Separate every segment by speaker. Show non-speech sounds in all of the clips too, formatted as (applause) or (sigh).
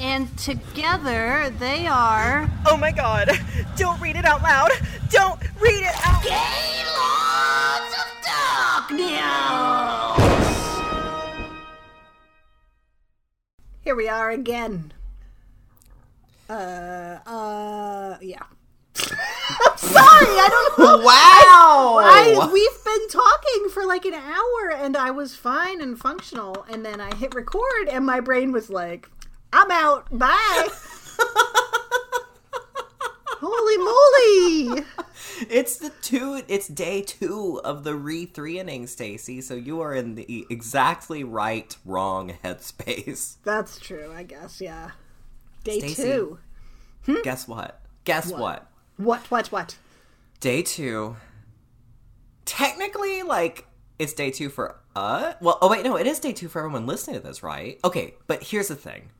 Speaker 1: And together they are.
Speaker 2: Oh my god! Don't read it out loud! Don't read it out
Speaker 1: Gaylords of Darkness! Here we are again. Uh, uh, yeah. (laughs) I'm sorry, I don't know. (laughs)
Speaker 3: Wow!
Speaker 1: I, we've been talking for like an hour and I was fine and functional, and then I hit record and my brain was like, I'm out. Bye. Holy moly!
Speaker 3: It's the two. It's day two of the re three inning, Stacie. So you are in the exactly right, wrong headspace.
Speaker 1: That's true, I guess, yeah. Day
Speaker 3: Stacie.
Speaker 1: two. Hmm?
Speaker 3: Guess what? Guess what?
Speaker 1: What, what, what?
Speaker 3: Day two. Technically, like it's day two for us. Well, oh wait, no, it is day two for everyone listening to this, right? Okay, but here's the thing.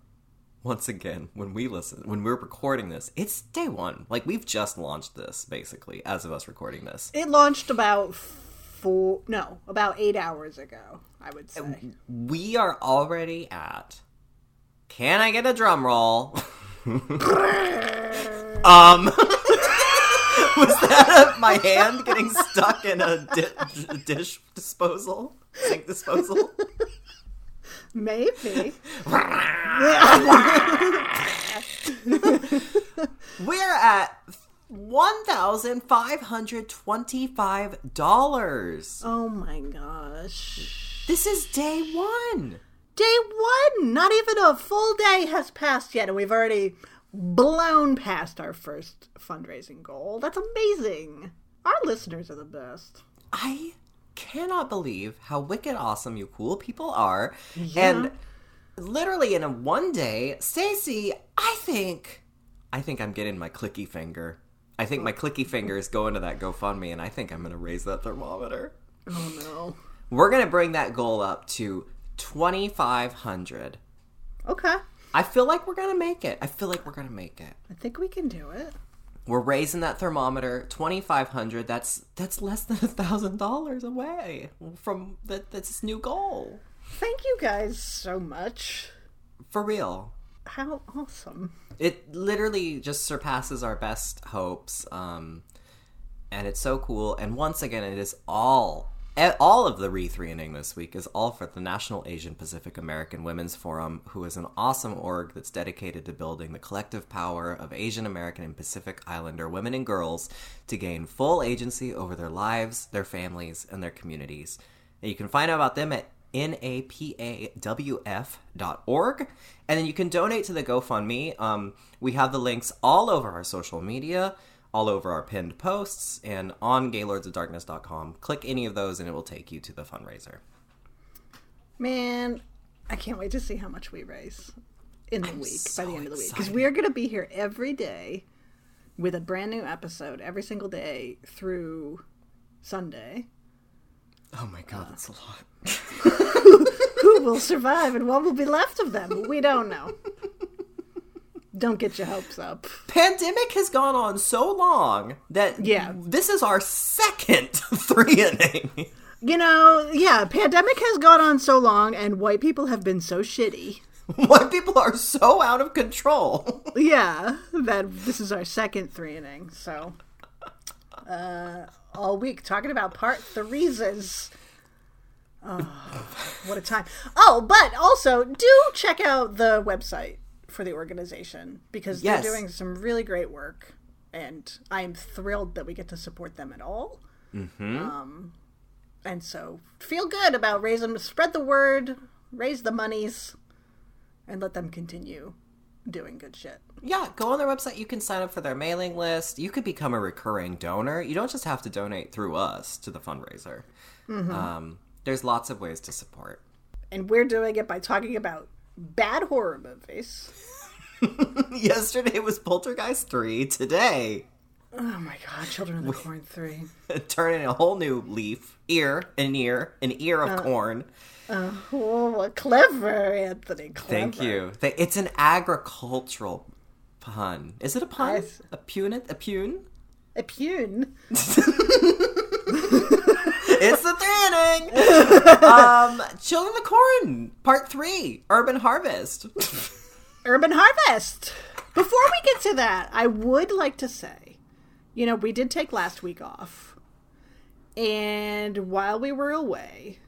Speaker 3: Once again, when we listen, when we're recording this, it's day one. Like we've just launched this, basically, as of us recording this.
Speaker 1: It launched about four, no, about eight hours ago, I would say.
Speaker 3: We are already at. Can I get a drum roll? (laughs) um. (laughs) Was that my hand getting stuck in a di- dish disposal? Sink disposal?
Speaker 1: Maybe. (laughs)
Speaker 3: We're at $1,525.
Speaker 1: Oh my gosh.
Speaker 3: This is day one.
Speaker 1: Day one! Not even a full day has passed yet, and we've already blown past our first fundraising goal. That's amazing. Our listeners are the best.
Speaker 3: I cannot believe how wicked awesome you cool people are. And literally in a one day, Stacie, I think I think I'm getting my clicky finger. I think my clicky finger is going to that GoFundMe and I think I'm gonna raise that thermometer.
Speaker 1: Oh no.
Speaker 3: We're gonna bring that goal up to twenty five hundred.
Speaker 1: Okay.
Speaker 3: I feel like we're gonna make it. I feel like we're gonna make it.
Speaker 1: I think we can do it.
Speaker 3: We're raising that thermometer twenty five hundred. That's that's less than a thousand dollars away from that. That's this new goal.
Speaker 1: Thank you guys so much.
Speaker 3: For real.
Speaker 1: How awesome.
Speaker 3: It literally just surpasses our best hopes. Um, and it's so cool. And once again, it is all all of the re-threeing this week is all for the National Asian Pacific American Women's Forum, who is an awesome org that's dedicated to building the collective power of Asian American and Pacific Islander women and girls to gain full agency over their lives, their families, and their communities. And you can find out about them at napawf.org and then you can donate to the gofundme. Um, we have the links all over our social media all over our pinned posts and on gaylordsofdarkness.com click any of those and it will take you to the fundraiser
Speaker 1: Man, I can't wait to see how much we raise in the
Speaker 3: I'm
Speaker 1: week
Speaker 3: so
Speaker 1: by the end of the week. Because we are going to be here every day with a brand new episode every single day through Sunday.
Speaker 3: oh my god that's a lot (laughs)
Speaker 1: Who will survive and what will be left of them? We don't know. (laughs) Don't get your hopes up.
Speaker 3: pandemic has gone on so long that
Speaker 1: Yeah.
Speaker 3: this is our second (laughs) three inning
Speaker 1: You know, yeah, pandemic has gone on so long and white people have been so shitty. (laughs)
Speaker 3: white people are so out of control (laughs)
Speaker 1: Yeah, that this is our second three inning. So, uh, all week talking about part threes. Oh, what a time! Oh, but also do check out the website for the organization because
Speaker 3: Yes.
Speaker 1: they're doing some really great work, and I am thrilled that we get to support them at all. Um, and so feel good about raising, spread the word, raise the monies, and let them continue doing good shit.
Speaker 3: Yeah, go on their website. You can sign up for their mailing list. You could become a recurring donor. You don't just have to donate through us to the fundraiser. Um, there's lots of ways to support.
Speaker 1: and we're doing it by talking about bad horror movies. (laughs)
Speaker 3: Yesterday was Poltergeist 3. Today,
Speaker 1: Oh my god, Children of the Corn 3. (laughs)
Speaker 3: Turning a whole new leaf, ear, an ear, an ear of uh, corn.
Speaker 1: Uh, oh, clever, Anthony. Clever.
Speaker 3: Thank you. It's an agricultural pun. Is it a pun?
Speaker 1: Nice.
Speaker 3: A pun? A pun?
Speaker 1: A pune. (laughs)
Speaker 3: it's the three inning. (laughs) um, Children of the Corn, part three, Urban Harvest.
Speaker 1: Urban Harvest. Before we get to that, I would like to say, you know, we did take last week off. And while we were away,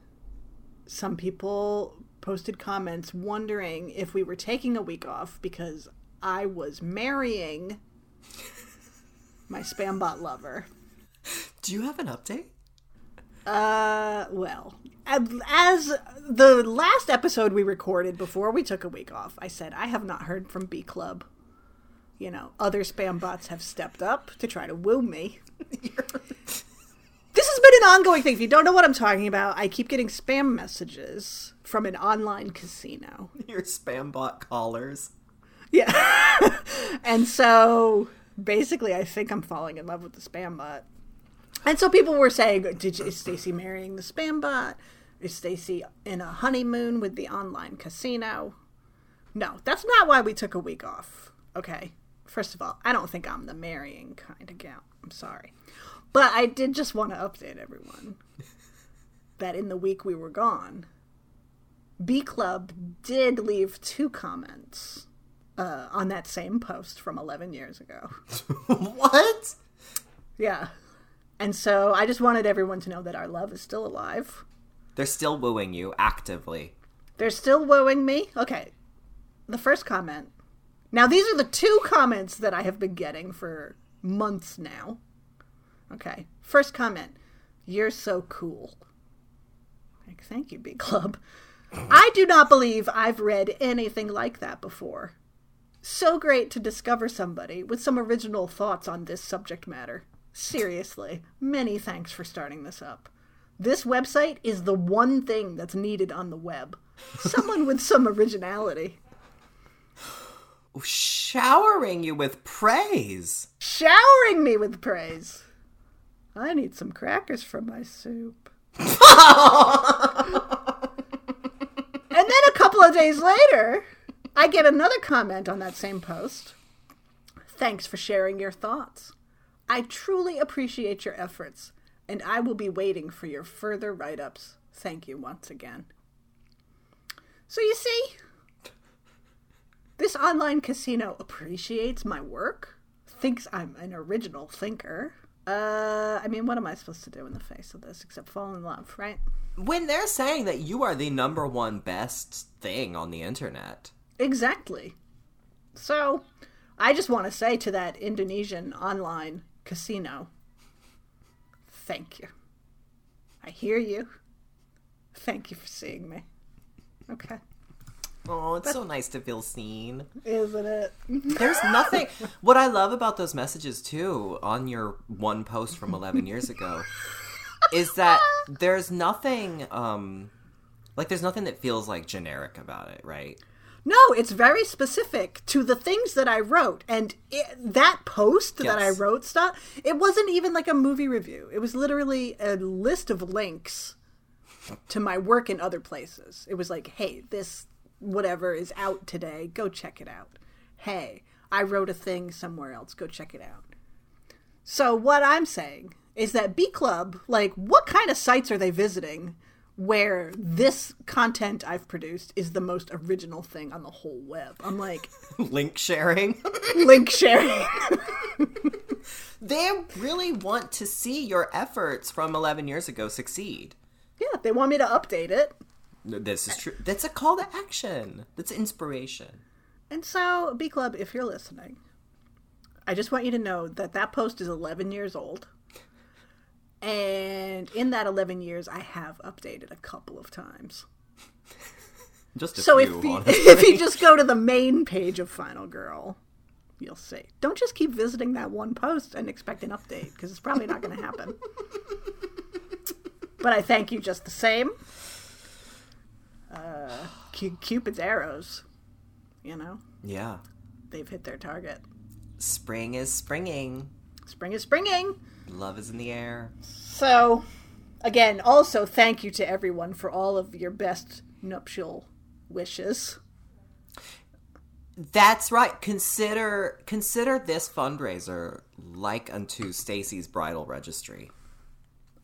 Speaker 1: some people posted comments wondering if we were taking a week off because I was marrying my spambot lover.
Speaker 3: Do you have an update?
Speaker 1: Uh, well, as the last episode we recorded before we took a week off, I said I have not heard from B Club. You know, other spam bots have stepped up to try to woo me. (laughs) this has been an ongoing thing. If you don't know what I'm talking about, I keep getting spam messages from an online casino. (laughs)
Speaker 3: Your spam bot callers.
Speaker 1: Yeah. (laughs) and so basically, I think I'm falling in love with the spam bot. And so people were saying, "Did you, is Stacie marrying the spam bot? Is Stacie in a honeymoon with the online casino?" No, that's not why we took a week off. Okay. First of all, I don't think I'm the marrying kind of gal. I'm sorry. But I did just want to update everyone that in the week we were gone, B Club did leave two comments uh, on that same post from 11 years ago. (laughs)
Speaker 3: what?
Speaker 1: Yeah. And so I just wanted everyone to know that our love is still alive.
Speaker 3: They're still wooing you actively.
Speaker 1: They're still wooing me. Okay. The first comment. Now, these are the two comments that I have been getting for months now. Okay. First comment. You're so cool. Like, thank you, Big Club. I do not believe I've read anything like that before. So great to discover somebody with some original thoughts on this subject matter. Seriously, many thanks for starting this up. This website is the one thing that's needed on the web. Someone with some originality.
Speaker 3: Showering you with praise.
Speaker 1: Showering me with praise. I need some crackers for my soup. (laughs) and then a couple of days later, I get another comment on that same post. Thanks for sharing your thoughts. I truly appreciate your efforts, and I will be waiting for your further write ups. Thank you once again. So you see, this online casino appreciates my work, thinks I'm an original thinker. Uh, I mean, what am I supposed to do in the face of this except fall in love, right?
Speaker 3: When they're saying that you are the number one best thing on the internet.
Speaker 1: Exactly. So, I just want to say to that Indonesian online casino, thank you. I hear you. Thank you for seeing me. Okay.
Speaker 3: Oh, it's so nice to feel seen.
Speaker 1: Isn't it? (laughs)
Speaker 3: There's nothing. (laughs) What I love about those messages too on your one post from 11 years ago is that there's nothing um like there's nothing that feels like generic about it, right?
Speaker 1: No, it's very specific to the things that I wrote. And it, that post that I wrote stuff, it wasn't even like a movie review. It was literally a list of links to my work in other places. It was like, hey, this whatever is out today, go check it out. Hey, I wrote a thing somewhere else, go check it out. So what I'm saying is that B Club, like, what kind of sites are they visiting where this content I've produced is the most original thing on the whole web? I'm like, (laughs)
Speaker 3: Link sharing. (laughs)
Speaker 1: link sharing.
Speaker 3: they really want to see your efforts from 11 years ago succeed.
Speaker 1: yeah, they want me to update it.
Speaker 3: This is true. That's a call to action. That's inspiration.
Speaker 1: And so, B Club, if you're listening, I just want you to know that that post is 11 years old. And in that 11 years, I have updated a couple of times.
Speaker 3: Just a
Speaker 1: So if
Speaker 3: few,
Speaker 1: you, (laughs)
Speaker 3: honestly.
Speaker 1: if you just go to the main page of Final Girl, you'll see. Don't just keep visiting that one post and expect an update because it's probably not going to happen. (laughs) but I thank you just the same. Uh, Cupid's arrows, you know,
Speaker 3: yeah.
Speaker 1: they've hit their target.
Speaker 3: Spring is springing.
Speaker 1: Spring is springing.
Speaker 3: Love is in the air.
Speaker 1: So, again, also thank you to everyone for all of your best nuptial wishes.
Speaker 3: That's right. Consider consider this fundraiser like unto Stacie's bridal registry.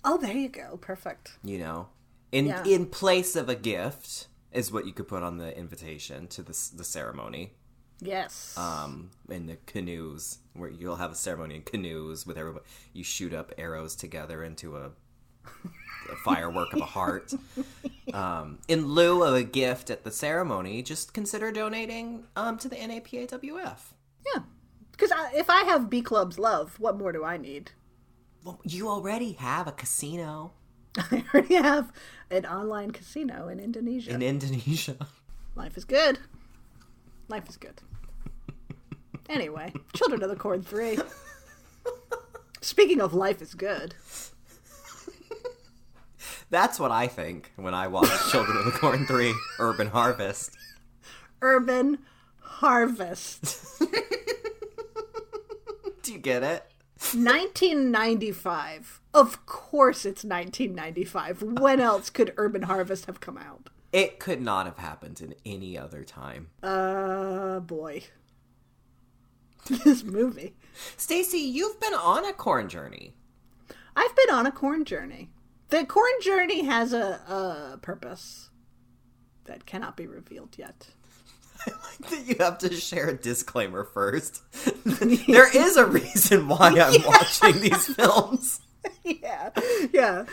Speaker 1: Oh, there you go. Perfect.
Speaker 3: You know, in
Speaker 1: Yeah.
Speaker 3: in place of a gift is what you could put on the invitation to the the ceremony.
Speaker 1: Yes.
Speaker 3: Um, in the canoes, where you'll have a ceremony in canoes with everybody. You shoot up arrows together into a, a firework of a heart. (laughs) Um, in lieu of a gift at the ceremony, just consider donating um, to the NAPAWF.
Speaker 1: yeah. Because if I have B Club's love, what more do I need?
Speaker 3: Well, you already have a casino (laughs)
Speaker 1: I already have an online casino in Indonesia.
Speaker 3: in Indonesia.
Speaker 1: Life is good. Life is good. Anyway, Children of the Corn 3. Speaking of life is good.
Speaker 3: That's what I think when I watch Children of the Corn 3 Urban Harvest.
Speaker 1: Urban Harvest.
Speaker 3: Do you get it?
Speaker 1: 1995. Of course it's 1995. When else could Urban Harvest have come out?
Speaker 3: It could not have happened in any other time.
Speaker 1: Uh, boy. (laughs) This movie.
Speaker 3: Stacie, you've been on a corn journey.
Speaker 1: I've been on a corn journey. The corn journey has a, a purpose that cannot be revealed yet. (laughs)
Speaker 3: I like that you have to share a disclaimer first. (laughs) there is a reason why I'm watching these films. (laughs)
Speaker 1: yeah, yeah.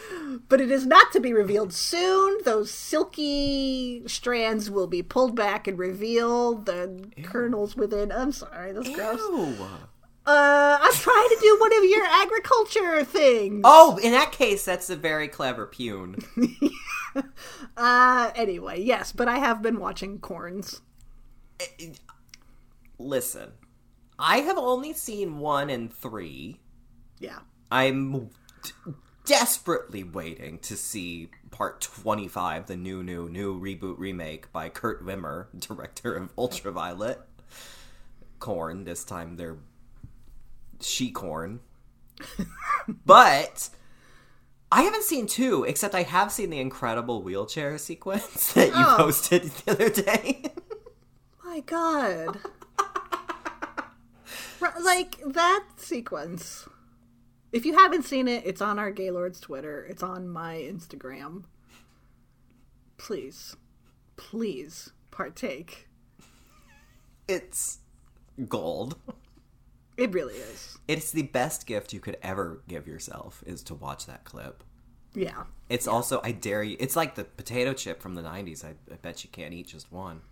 Speaker 1: But it is not to be revealed soon. Those silky strands will be pulled back and revealed. The kernels within. I'm sorry, that's gross.
Speaker 3: Ew.
Speaker 1: Uh, I'm trying to do one of your agriculture things.
Speaker 3: Oh, in that case, that's a very clever pune. (laughs)
Speaker 1: Uh, anyway, yes, but I have been watching corns.
Speaker 3: Listen, I have only seen one and three.
Speaker 1: Yeah.
Speaker 3: I'm d- desperately waiting to see part 25, the new, new, new reboot remake by Kurt Wimmer, (laughs) director of Ultraviolet. Corn, this time they're she corn. (laughs) but I haven't seen two, except I have seen the incredible wheelchair sequence (laughs) that you
Speaker 1: Oh.
Speaker 3: posted the other day.
Speaker 1: My God. Like that sequence. If you haven't seen it, it's on our Gaylord's Twitter. It's on my Instagram. Please, please partake.
Speaker 3: it's gold.
Speaker 1: It really is.
Speaker 3: It's the best gift you could ever give yourself is to watch that clip.
Speaker 1: Yeah.
Speaker 3: It's also I dare you. It's like the potato chip from the '90s. I, I bet you can't eat just one.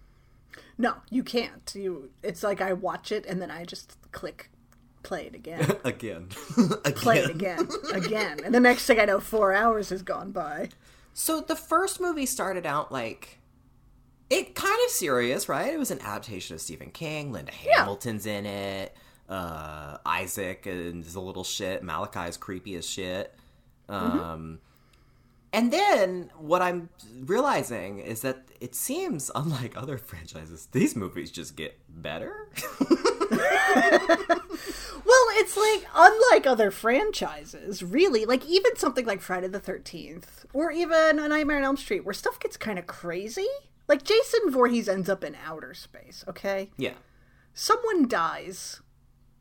Speaker 1: No, you can't. You. It's like I watch it and then I just click play it again. (laughs) (laughs)
Speaker 3: Again,
Speaker 1: play it
Speaker 3: again.
Speaker 1: again. Again. And the next thing I know, four hours has gone by.
Speaker 3: So the first movie started out like it kind of serious, right? It was an adaptation of Stephen King. Linda Hamilton's in it. Uh, Isaac is a little shit. Malachi's creepy as shit. Um, and then what I'm realizing is that it seems (laughs) unlike other franchises. These movies just get better. (laughs)
Speaker 1: Well, it's like unlike other franchises, really. Like even something like Friday the Thirteenth, or even A Nightmare on Elm Street, where stuff gets kind of crazy. Like Jason Voorhees ends up in outer space. Okay,
Speaker 3: yeah.
Speaker 1: someone dies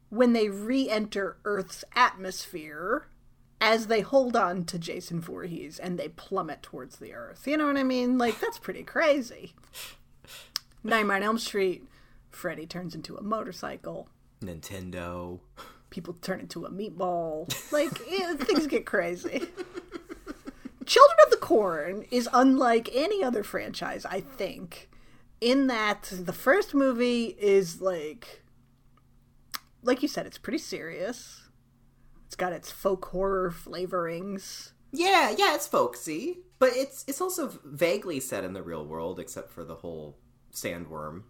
Speaker 1: when they re-enter Earth's atmosphere as they hold on to Jason Voorhees and they plummet towards the Earth. You know what I mean? Like that's pretty crazy. (laughs) Nightmare on Elm Street, Freddy turns into a motorcycle
Speaker 3: Nintendo.
Speaker 1: people turn into a meatball. Like (laughs) eh, things get crazy. Children of the Corn is unlike any other franchise, I think, in that the first movie is like like you said, it's pretty serious. It's got its folk horror flavorings.
Speaker 3: Yeah, yeah, it's folksy, but it's it's also vaguely set in the real world, except for the whole sandworm.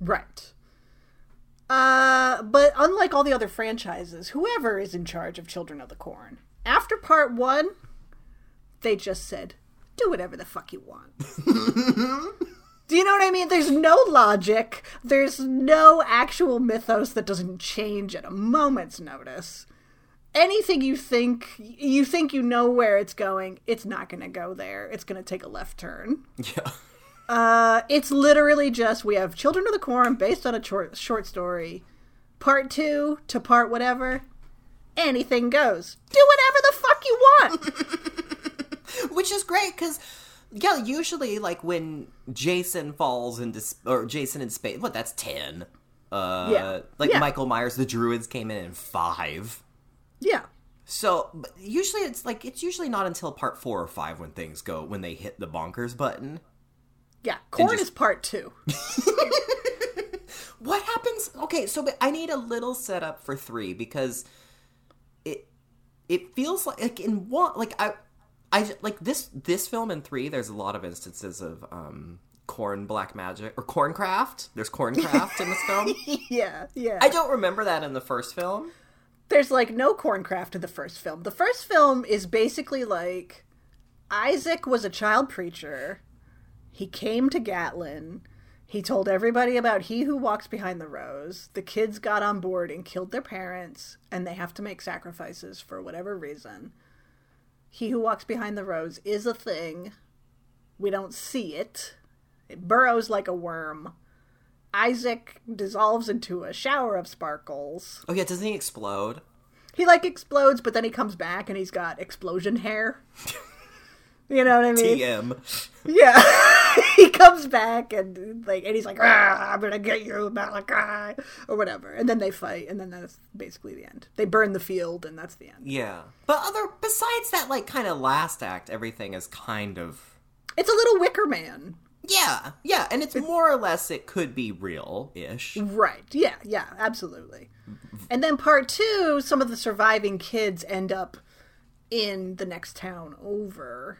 Speaker 1: Right. Uh, but unlike all the other franchises, whoever is in charge of Children of the Corn, after part one, they just said, do whatever the fuck you want. (laughs) Do you know what I mean? There's no logic. There's no actual mythos that doesn't change at a moment's notice. anything you think you think you know where it's going, it's not going to go there. It's going to take a left turn.
Speaker 3: Yeah.
Speaker 1: Uh, it's literally just we have Children of the Corn based on a short short story. Part two to part whatever, anything goes. Do whatever the fuck you want. (laughs)
Speaker 3: Which is great because, yeah, usually like when Jason falls into sp- or Jason in space, what that's ten. Uh,
Speaker 1: Yeah.
Speaker 3: like
Speaker 1: Yeah.
Speaker 3: Michael Myers, the Druids came in in five.
Speaker 1: yeah,
Speaker 3: So usually it's like it's usually not until part four or five when things go when they hit the bonkers button.
Speaker 1: Yeah. Corn
Speaker 3: just-
Speaker 1: is part two. (laughs)
Speaker 3: What happens? Okay, so but I need a little setup for three because it it feels like, like in one like I I like this this film in three. There's a lot of instances of um corn black magic or corncraft. There's corncraft in this film. (laughs)
Speaker 1: yeah, yeah.
Speaker 3: I don't remember that in the first film.
Speaker 1: There's like no corncraft in the first film. The first film is basically like Isaac was a child preacher. He came to Gatlin. He told everybody about he who walks behind the rose. The kids got on board and killed their parents, and they have to make sacrifices for whatever reason. He who walks behind the rose is a thing. We don't see it. It burrows like a worm. Isaac dissolves into a shower of sparkles.
Speaker 3: Oh yeah, doesn't he explode?
Speaker 1: He like explodes, but then he comes back and he's got explosion hair. (laughs) you know what I mean?
Speaker 3: TM.
Speaker 1: Yeah. (laughs) he comes back and like and he's like, ah, I'm gonna get you, Malachi or whatever. And then they fight and then that's basically the end. They burn the field and that's the end.
Speaker 3: Yeah, but other besides that, like kind of last act, everything is kind of
Speaker 1: It's a little wicker man.
Speaker 3: yeah, yeah, and it's more or less it could be real ish.
Speaker 1: Right. Yeah, yeah, absolutely. And then part two, some of the surviving kids end up in the next town over.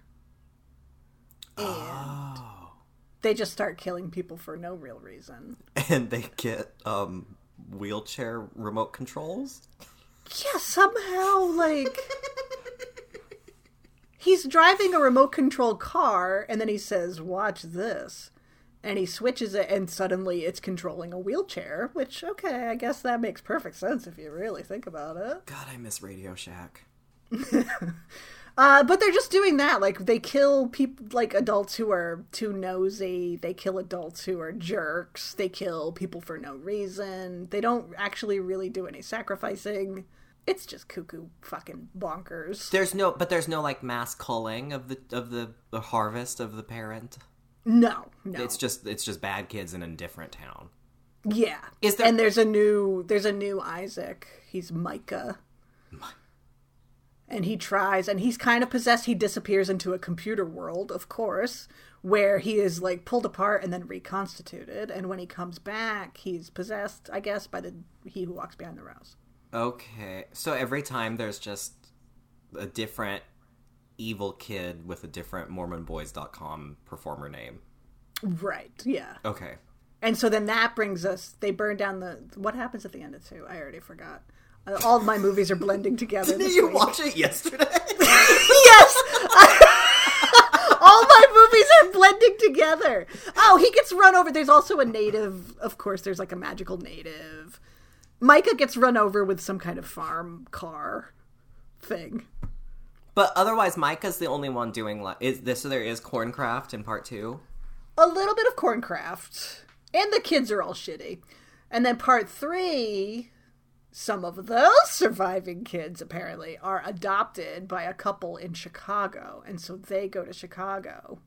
Speaker 1: And they just start killing people for no real reason. (laughs)
Speaker 3: and they get um wheelchair remote controls.
Speaker 1: Yeah, somehow, like. he's driving a remote control car, and then he says, Watch this. And he switches it, and suddenly it's controlling a wheelchair, which, okay, I guess that makes perfect sense if you really think about it.
Speaker 3: God, I miss Radio Shack. (laughs)
Speaker 1: Uh, but they're just doing that. Like they kill people, like adults who are too nosy. They kill adults who are jerks. They kill people for no reason. They don't actually really do any sacrificing. It's just cuckoo fucking bonkers.
Speaker 3: There's no, but there's no like mass culling of the of the, the harvest of the parent.
Speaker 1: No, no.
Speaker 3: It's just it's just bad kids in a different town.
Speaker 1: yeah.
Speaker 3: Is there-
Speaker 1: And there's a new there's a new Isaac. He's Micah. And he tries and he's kind of possessed. He disappears into a computer world, of course, where he is like pulled apart and then reconstituted. And when he comes back, he's possessed, I guess, by the he who walks behind the rose.
Speaker 3: Okay, so every time there's just a different evil kid with a different MormonBoys.com performer name.
Speaker 1: Right. Yeah.
Speaker 3: Okay.
Speaker 1: And so then that brings us. They burn down the. What happens at the end of two? I already forgot. Uh, all my movies are blending together.
Speaker 3: Did you
Speaker 1: week.
Speaker 3: watch it yesterday? (laughs) (laughs)
Speaker 1: yes. (laughs) All my movies are blending together. Oh, he gets run over. There's also a native. Of course, there's like a magical native. Micah gets run over with some kind of farm car thing.
Speaker 3: but otherwise, Micah's the only one doing like is this. So there is Corncraft in part two.
Speaker 1: A little bit of corncraft. And the kids are all shitty. And then part three, some of those (laughs) surviving kids apparently are adopted by a couple in Chicago. And so they go to Chicago.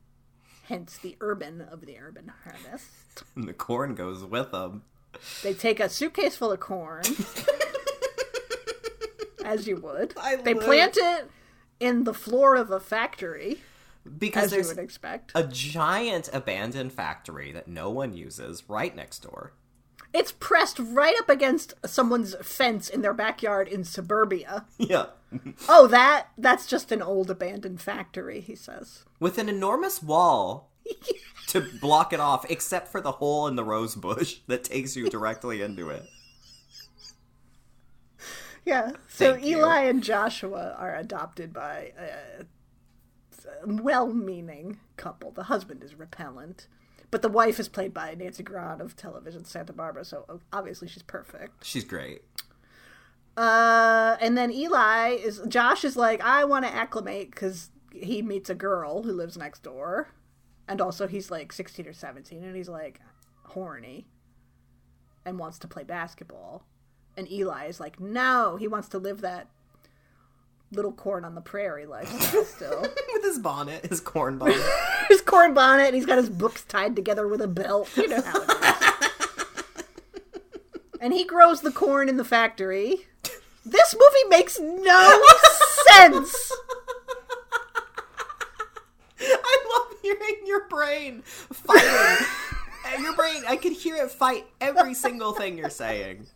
Speaker 1: Hence the urban of the urban harvest. (laughs)
Speaker 3: And the corn goes with them.
Speaker 1: They take a suitcase full of corn, (laughs) as you would.
Speaker 3: I
Speaker 1: they
Speaker 3: would.
Speaker 1: plant it in the floor of a factory,
Speaker 3: Because
Speaker 1: as you would expect.
Speaker 3: a giant abandoned factory that no one uses right next door.
Speaker 1: It's pressed right up against someone's fence in their backyard in suburbia. (laughs)
Speaker 3: Yeah. (laughs)
Speaker 1: Oh, that that's just an old abandoned factory, he says.
Speaker 3: With an enormous wall (laughs) to block it off, except for the hole in the rose bush that takes you directly into it.
Speaker 1: Yeah. So
Speaker 3: Thank you.
Speaker 1: Eli and Joshua are adopted by a, a well-meaning couple. The husband is repellent, but the wife is played by Nancy Grahn of television Santa Barbara, so obviously she's perfect.
Speaker 3: She's great.
Speaker 1: Uh, and then Eli is Josh is like, I want to acclimate because he meets a girl who lives next door, and also he's like sixteen or seventeen, and he's like horny, and wants to play basketball. And Eli is like, no, he wants to live that little corn on the prairie lifestyle (laughs) still.
Speaker 3: With his bonnet, his corn bonnet. (laughs)
Speaker 1: his corn bonnet, and he's got his books tied together with a belt. You know how it is. (laughs) and he grows the corn in the factory. This movie makes no sense.
Speaker 3: I love hearing your brain fighting. Your brain, I could hear it fight every single thing you're saying.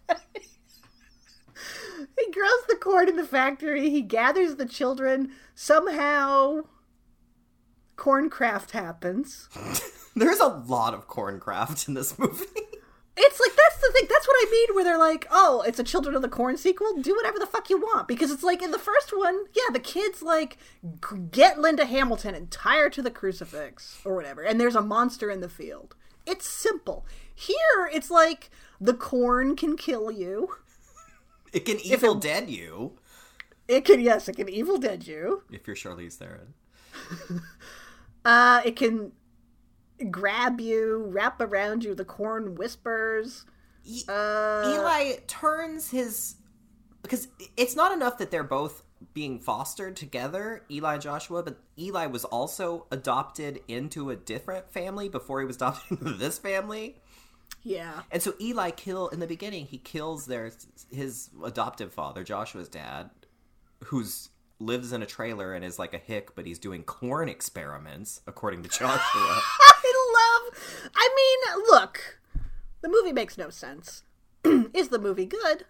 Speaker 1: He grows the corn in the factory. He gathers the children. Somehow, corncraft happens. (laughs)
Speaker 3: There's a lot of corncraft in this movie.
Speaker 1: It's like that's the thing. That's what I mean. Where they're like, "Oh, it's a Children of the Corn sequel. Do whatever the fuck you want." Because it's like in the first one, yeah, the kids like get Linda Hamilton and tie her to the crucifix or whatever, and there's a monster in the field. It's simple. Here, it's like the corn can kill you.
Speaker 3: It can evil dead you
Speaker 1: It can yes, it can evil dead you.
Speaker 3: if you're Charlize Theron. (laughs)
Speaker 1: Uh, it can grab you, wrap around you. The corn whispers.
Speaker 3: E-
Speaker 1: Uh,
Speaker 3: Eli turns his because it's not enough that they're both being fostered together, Eli and Joshua, but Eli was also adopted into a different family before he was adopted (laughs) into this family.
Speaker 1: Yeah,
Speaker 3: And so Eli kill in the beginning he kills their his adoptive father, Joshua's dad, who's lives in a trailer and is like a hick, but he's doing corn experiments, according to (laughs) Joshua.
Speaker 1: I love. I mean, look, the movie makes no sense. (clears throat) Is the movie good?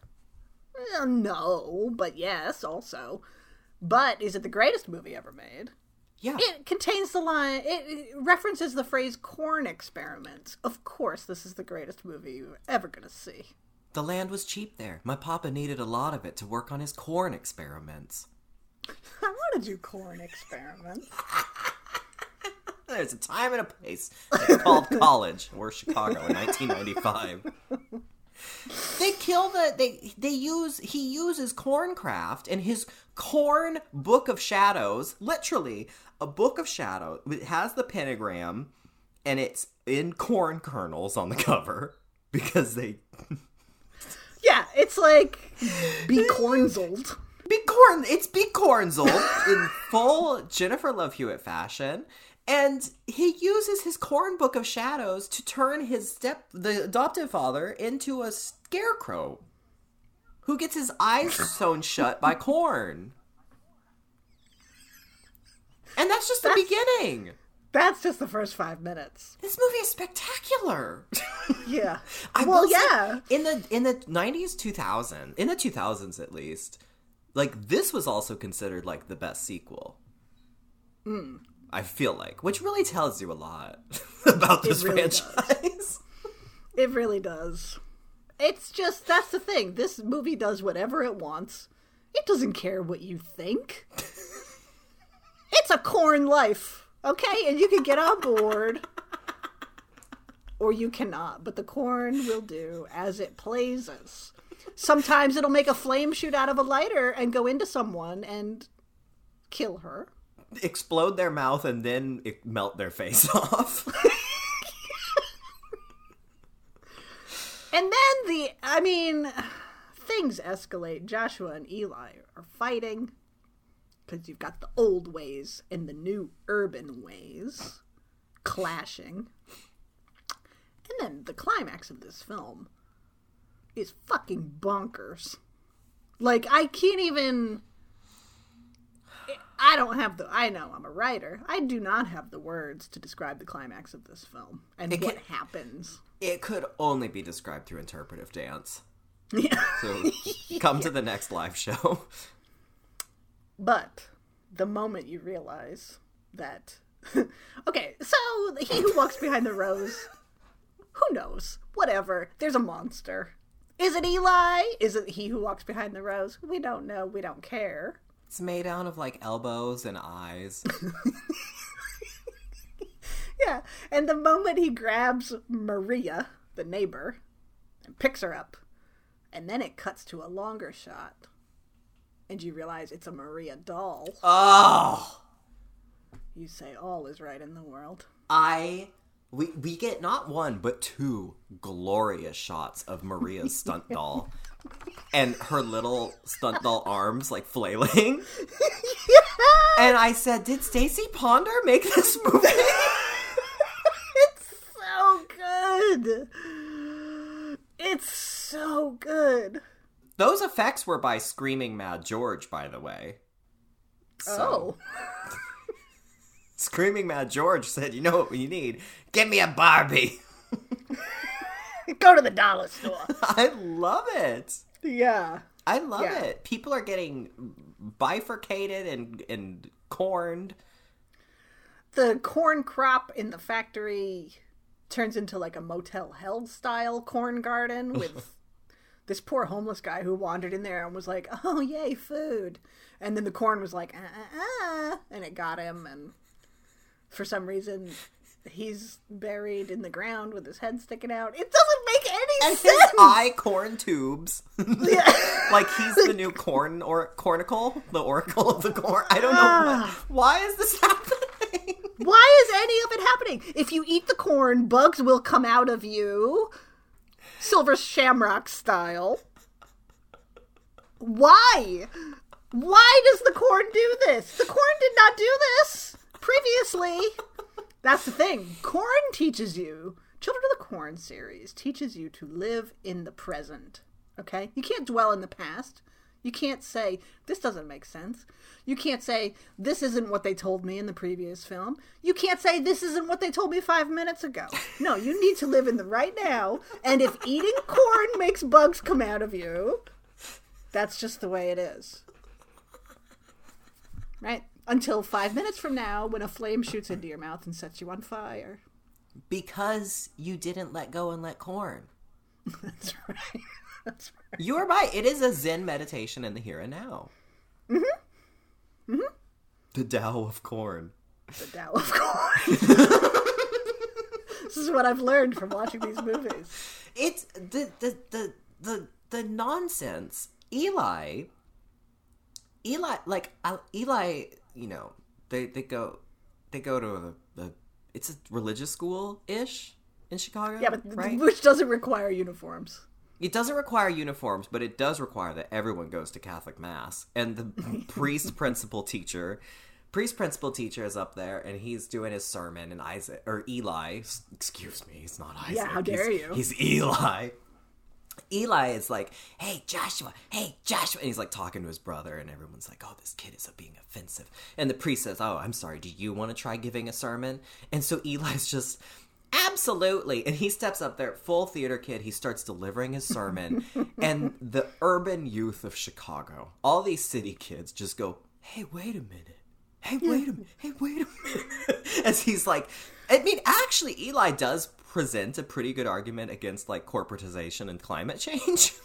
Speaker 1: Eh, no, but yes, also. But is it the greatest movie ever made?
Speaker 3: Yeah.
Speaker 1: It contains the line. It, references the phrase "corn experiments." Of course, this is the greatest movie you're ever gonna see.
Speaker 3: The land was cheap there. My papa needed a lot of it to work on his corn experiments. (laughs)
Speaker 1: I want to do corn experiments. (laughs)
Speaker 3: There's a time and a place. It's called (laughs) college or Chicago in 1995. They kill the they they use he uses corncraft and his corn book of shadows, literally a book of shadows. It has the pentagram and it's in corn kernels on the cover (laughs) because they (laughs)
Speaker 1: Yeah, it's like be (laughs) cornzled.
Speaker 3: Be Corn, it's be Cornzel in full Jennifer Love Hewitt fashion. And he uses his corn book of shadows to turn his step, the adoptive father, into a scarecrow who gets his eyes sewn shut by corn. And that's just the beginning.
Speaker 1: That's just the first five minutes.
Speaker 3: This movie is spectacular. (laughs)
Speaker 1: Yeah. (laughs)
Speaker 3: I
Speaker 1: well,
Speaker 3: say,
Speaker 1: yeah.
Speaker 3: in the in the nineties, two thousand, in the two thousands at least, like this was also considered like the best sequel.
Speaker 1: Hmm.
Speaker 3: I feel like, which really tells you a lot (laughs) about this
Speaker 1: really does.
Speaker 3: franchise.
Speaker 1: It really does. It's just that's the thing. This movie does whatever it wants. It doesn't care what you think. It's a corn life, okay? And you can get on board or you cannot, but the corn will do as it pleases. Sometimes it'll make a flame shoot out of a lighter and go into someone and kill her.
Speaker 3: Explode their mouth and then it melt their face (laughs) off.
Speaker 1: And then the, I mean, things escalate. Joshua and Eli are fighting because you've got the old ways and the new urban ways clashing. And then the climax of this film is fucking bonkers. Like, I can't even. I don't have the. I know I'm a writer. I do not have the words to describe the climax of this film and
Speaker 3: It
Speaker 1: what
Speaker 3: can-
Speaker 1: happens.
Speaker 3: it could only be described through interpretive dance. (laughs)
Speaker 1: Yeah.
Speaker 3: So come to the next live show.
Speaker 1: But the moment you realize that. (laughs) okay, so he who walks behind the rose. Who knows? Whatever. There's a monster. Is it Eli? Is it he who walks behind the rose? We don't know. We don't care.
Speaker 3: It's made out of like elbows and eyes. (laughs)
Speaker 1: Yeah. And the moment he grabs Maria, the neighbor, and picks her up And then it cuts to a longer shot. And you realize it's a Maria doll.
Speaker 3: Oh,
Speaker 1: You say all is right in the world.
Speaker 3: I we we get not one but two glorious shots of Maria's stunt (laughs) doll. And her little stunt doll arms like flailing. yeah. (laughs) And I said, Did Stacie Ponder make this movie? (laughs)
Speaker 1: It's so good. It's so good.
Speaker 3: Those effects were by Screaming Mad George, by the way.
Speaker 1: Oh. (laughs)
Speaker 3: Screaming Mad George said, You know what you need? Give me a Barbie. (laughs)
Speaker 1: Go to the dollar store. (laughs)
Speaker 3: I love it.
Speaker 1: yeah.
Speaker 3: I love
Speaker 1: Yeah.
Speaker 3: it. People are getting bifurcated and and corned.
Speaker 1: The corn crop in the factory turns into like a Motel Hell style corn garden with this poor homeless guy who wandered in there and was like, "Oh yay, food!" And then the corn was like, "Uh, uh, uh," and it got him. And for some reason, he's buried in the ground with his head sticking out. It doesn't make any
Speaker 3: And
Speaker 1: sense.
Speaker 3: his eye corn tubes.
Speaker 1: Yeah. (laughs)
Speaker 3: like he's the new corn or cornicle, the oracle of the corn. I don't know what, why is this (laughs) happening.
Speaker 1: Why is any of it happening? If you eat the corn, bugs will come out of you. Silver shamrock style. Why? Why does the corn do this? The corn did not do this previously. That's the thing. Corn teaches you, Children of the Corn series teaches you to live in the present. Okay? You can't dwell in the past. You can't say, this doesn't make sense. You can't say, this isn't what they told me in the previous film. You can't say, this isn't what they told me five minutes ago. No, you need to live in the right now. And if eating corn makes bugs come out of you, that's just the way it is. Right? Until five minutes from now, when a flame shoots into your mouth and sets you on fire.
Speaker 3: Because you didn't let go and let corn. (laughs)
Speaker 1: That's right. (laughs) That's right.
Speaker 3: You are right. It is a Zen meditation in the here and now. The Tao of corn.
Speaker 1: The Tao of Corn. (laughs) this is what I've learned from watching these movies.
Speaker 3: It's the the the the, the nonsense. Eli Eli like Eli, you know, they they go they go to a, a it's a religious school ish in Chicago.
Speaker 1: Yeah, but
Speaker 3: right?
Speaker 1: which doesn't require uniforms.
Speaker 3: It doesn't require uniforms, but it does require that everyone goes to Catholic mass. And the (laughs) priest principal teacher, priest principal teacher is up there, and he's doing his sermon. And Isaac or Eli, excuse me, he's not Isaac.
Speaker 1: Yeah, how dare
Speaker 3: He's-
Speaker 1: you.
Speaker 3: He's Eli. Eli is like, "Hey Joshua, hey Joshua," and he's like talking to his brother, and everyone's like, "Oh, this kid is being offensive." And the priest says, "Oh, I'm sorry. Do you want to try giving a sermon?" And so Eli's just, "Absolutely!" And he steps up there, full theater kid. He starts delivering his sermon, (laughs) and the urban youth of Chicago, all these city kids, just go, "Hey, wait a minute." Hey, wait a minute. Hey, wait a minute. (laughs) As he's like, I mean, actually, Eli does present a pretty good argument against like corporatization and climate change. (laughs)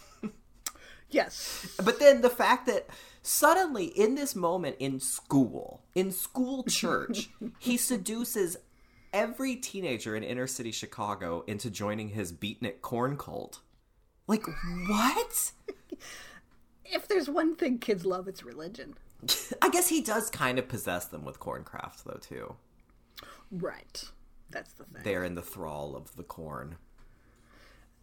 Speaker 1: Yes.
Speaker 3: but then the fact that suddenly in this moment in school, in school church, he seduces every teenager in inner city Chicago into joining his beatnik corn cult. Like, what? (laughs)
Speaker 1: If there's one thing kids love, it's religion. (laughs)
Speaker 3: I guess he does kind of possess them with corncraft, though, too.
Speaker 1: Right. That's the thing.
Speaker 3: They're in the thrall of the corn.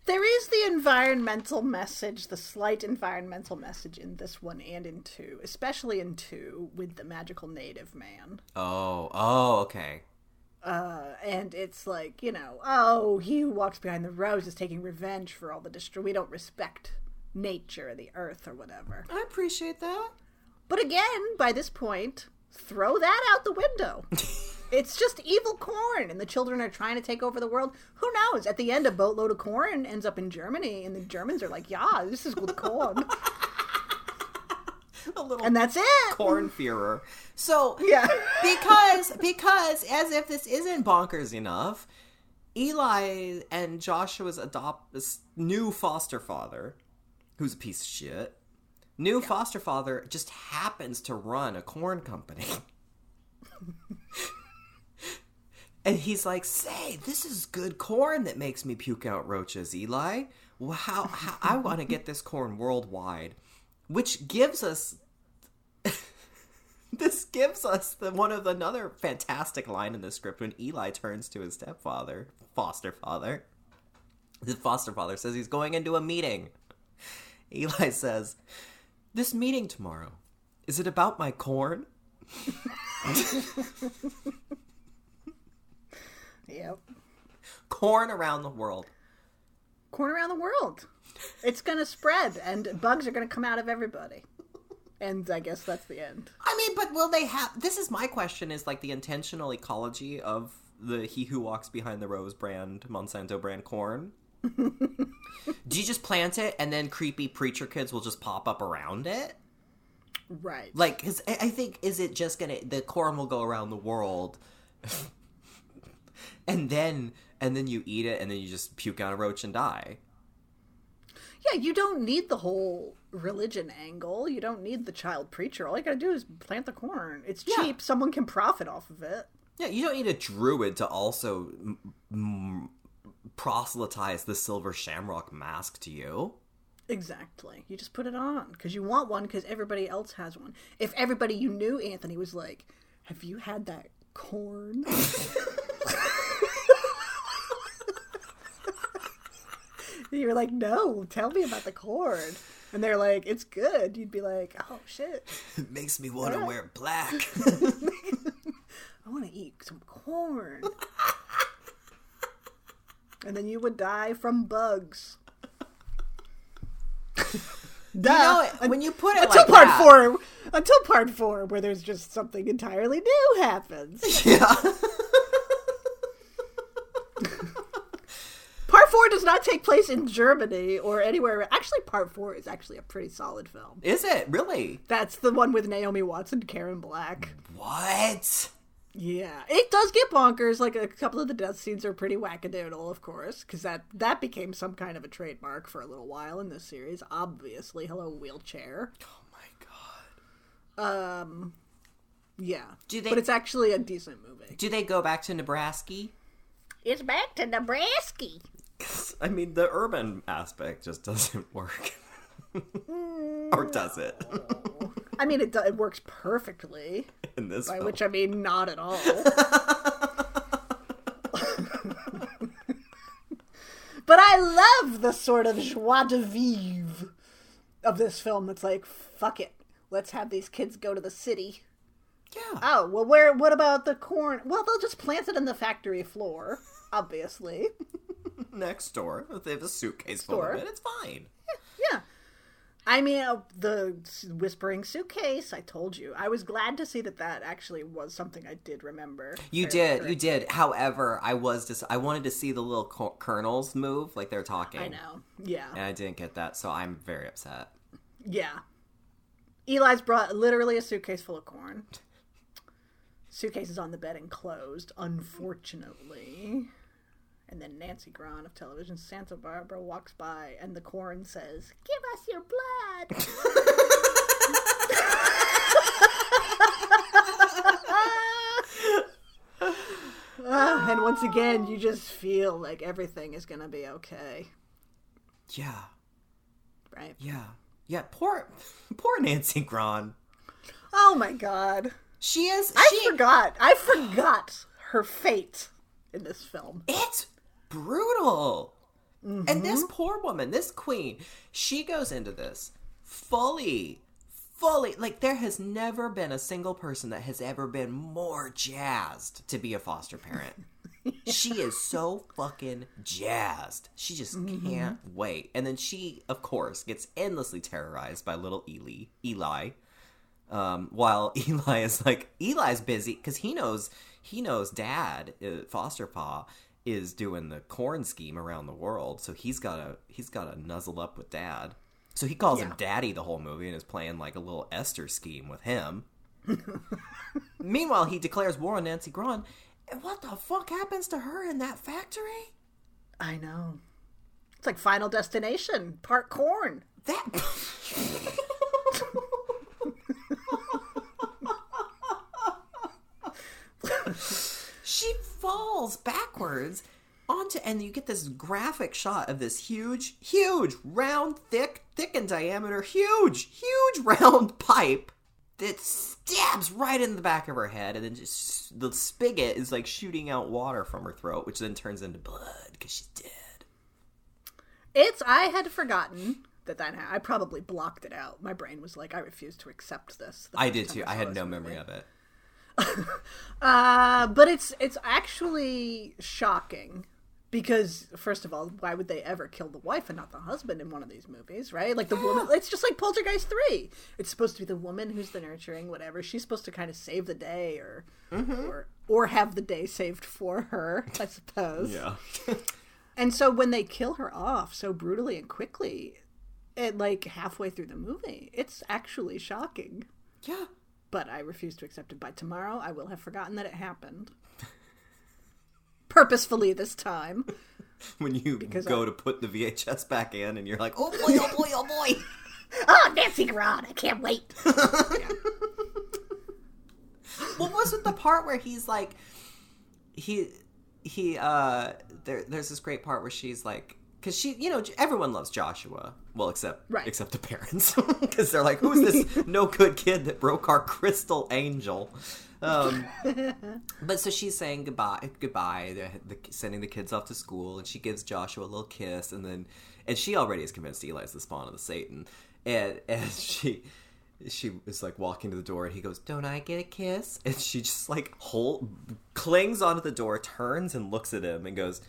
Speaker 1: There is the environmental message, the slight environmental message in this one and in two, especially in two with the magical native man.
Speaker 3: Oh, oh, okay.
Speaker 1: Uh, and it's like, you know, oh, he who walks behind the rose is taking revenge for all the destroy. We don't respect nature, the earth, or whatever.
Speaker 3: I appreciate that.
Speaker 1: But again, by this point, throw that out the window. (laughs) it's just evil corn, and the children are trying to take over the world. Who knows? At the end, a boatload of corn ends up in Germany, and the Germans are like, "Yeah, this is good corn," (laughs)
Speaker 3: A little
Speaker 1: and that's it.
Speaker 3: corn fearer. So
Speaker 1: Yeah. (laughs)
Speaker 3: because because as if this isn't bonkers enough, Eli and Joshua's adopt this new foster father, who's a piece of shit. New foster father just happens to run a corn company. (laughs) and he's like, "Say, this is good corn that makes me puke out roaches, Eli. well, how, how I want to get this corn worldwide, which gives us (laughs) this gives us the one of another fantastic line in the script when Eli turns to his stepfather, foster father. The foster father says he's going into a meeting. (laughs) Eli says, "This meeting tomorrow, is it about my corn?"
Speaker 1: Yep.
Speaker 3: Corn around the world.
Speaker 1: Corn around the world. It's gonna spread, and bugs are gonna come out of everybody. And I guess that's the end.
Speaker 3: I mean, but will they have? This is my question: is like the intentional ecology of the "He Who Walks Behind the Rows" brand, Monsanto brand corn. (laughs) Do you just plant it and then creepy preacher kids will just pop up around it?
Speaker 1: Right.
Speaker 3: Like, because I I think is it just gonna the corn will go around the world, (laughs) and then and then you eat it and then you just puke out a roach and die.
Speaker 1: Yeah, you don't need the whole religion angle. You don't need the child preacher. All you gotta do is plant the corn. It's
Speaker 3: Yeah.
Speaker 1: cheap. Someone can profit off of it.
Speaker 3: Yeah, you don't need a druid to also m- m- proselytize the silver shamrock mask to you.
Speaker 1: Exactly. You just put it on because you want one because everybody else has one. If everybody you knew, Anthony, was like, "Have you had that corn?" (laughs) you were like, "No, tell me about the corn." And they're like, "It's good." You'd be like, "Oh shit,
Speaker 3: It (laughs) makes me want to
Speaker 1: Alright.
Speaker 3: wear black. (laughs)
Speaker 1: I want to eat some corn." (laughs) and then you would die from bugs. Duh.
Speaker 3: You know, when you put it
Speaker 1: until
Speaker 3: like
Speaker 1: part
Speaker 3: that-
Speaker 1: four until part four where there's just something entirely new happens
Speaker 3: Yeah.
Speaker 1: part four does not take place in germany or anywhere. Actually part four is actually a pretty solid film.
Speaker 3: Is it? Really?
Speaker 1: that's the one with naomi watts and karen black.
Speaker 3: What?
Speaker 1: yeah. It does get bonkers. Like a couple of the death scenes are pretty wackadoodle of course because that that became some kind of a trademark for a little while in this series. Obviously hello wheelchair.
Speaker 3: Oh my god.
Speaker 1: Um, yeah.
Speaker 3: Do they-
Speaker 1: but it's actually a decent movie.
Speaker 3: Do they go back to Nebraska?
Speaker 1: it's back to nebraska
Speaker 3: I mean, the urban aspect just doesn't work. (laughs) or does it? (laughs)
Speaker 1: I mean, it do- it works perfectly. (laughs)
Speaker 3: In this
Speaker 1: By
Speaker 3: film.
Speaker 1: which I mean not at all. but I love the sort of joie de vivre of this film. That's like, fuck it, let's have these kids go to the city.
Speaker 3: yeah.
Speaker 1: Oh well, where? What about the corn? Well, they'll just plant it in the factory floor, obviously. (laughs)
Speaker 3: Next door. If they have a suitcase full
Speaker 1: door.
Speaker 3: of it, it's fine.
Speaker 1: Yeah. I mean, uh, the whispering suitcase. I told you. I was glad to see that that actually was something I did remember.
Speaker 3: You did, you did. However, I was just I wanted to see the little co- kernels move like they're talking.
Speaker 1: I know. Yeah.
Speaker 3: And I didn't get that, so I'm very upset.
Speaker 1: Yeah. Eli's brought literally a suitcase full of corn. Suitcase is on the bed and closed, unfortunately. And then Nancy Grahn of television Santa Barbara walks by and the corn says, Give us your blood. Ah, and once again, you just feel like everything is going to be okay,
Speaker 3: Yeah.
Speaker 1: right?
Speaker 3: Yeah. Yeah, poor (laughs) poor Nancy Grahn.
Speaker 1: Oh my god.
Speaker 3: She is
Speaker 1: I
Speaker 3: she
Speaker 1: forgot. I forgot her fate in this film.
Speaker 3: it's brutal. And this poor woman, this queen, she goes into this fully, fully like there has never been a single person that has ever been more jazzed to be a foster parent. (laughs) she is so fucking jazzed. She just can't wait. And then she, of course, gets endlessly terrorized by little Eli. Eli. Um, while (laughs) Eli is like Eli's busy because he knows he knows Dad, uh, foster pa, is doing the corn scheme around the world. So he's gotta he's gotta nuzzle up with Dad. So he calls him Daddy the whole movie and is playing like a little Esther scheme with him. (laughs) Meanwhile, he declares war on Nancy Grahn. And what the fuck happens to her in that factory?
Speaker 1: I know. It's like Final Destination, part corn.
Speaker 3: That. (laughs) (laughs) falls backwards onto and you get this graphic shot of this huge, huge, round, thick, thick in diameter, huge, huge (laughs) round pipe that stabs right in the back of her head, and then just the spigot is like shooting out water from her throat, which then turns into blood because she's dead.
Speaker 1: It's I had forgotten that that I probably blocked it out. My brain was like, I refuse to accept this.
Speaker 3: I did too. I had no memory of it.
Speaker 1: Uh, but it's it's actually shocking because first of all, why would they ever kill the wife and not the husband in one of these movies, right? Like the woman, it's just like Poltergeist three. It's supposed to be the woman who's the nurturing, whatever. She's supposed to kind of save the day, or or or have the day saved for her, (laughs) I suppose.
Speaker 3: Yeah. (laughs)
Speaker 1: And so when they kill her off so brutally and quickly, it like halfway through the movie, it's actually shocking.
Speaker 3: yeah.
Speaker 1: But I refuse to accept it. By tomorrow, I will have forgotten that it happened. (laughs) Purposefully this time. (laughs)
Speaker 3: When you
Speaker 1: Because
Speaker 3: go
Speaker 1: I-
Speaker 3: to put the VHS back in, and you're like, oh boy, oh boy, oh boy.
Speaker 1: Oh, Nancy Grahn, I can't wait. (laughs)
Speaker 3: what was with the part where he's like he he uh there there's this great part where she's like because she you know everyone loves joshua well except
Speaker 1: Right.
Speaker 3: except the parents. (laughs) Because they're like who's this (laughs) no good kid that broke our crystal angel? Um (laughs) but so she's saying goodbye goodbye the, the, sending the kids off to school and she gives joshua a little kiss and then and she already is convinced eli's the spawn of the satan. And and she she is like walking to the door and he goes don't i get a kiss? And she just like hold clings onto the door turns and looks at him and goes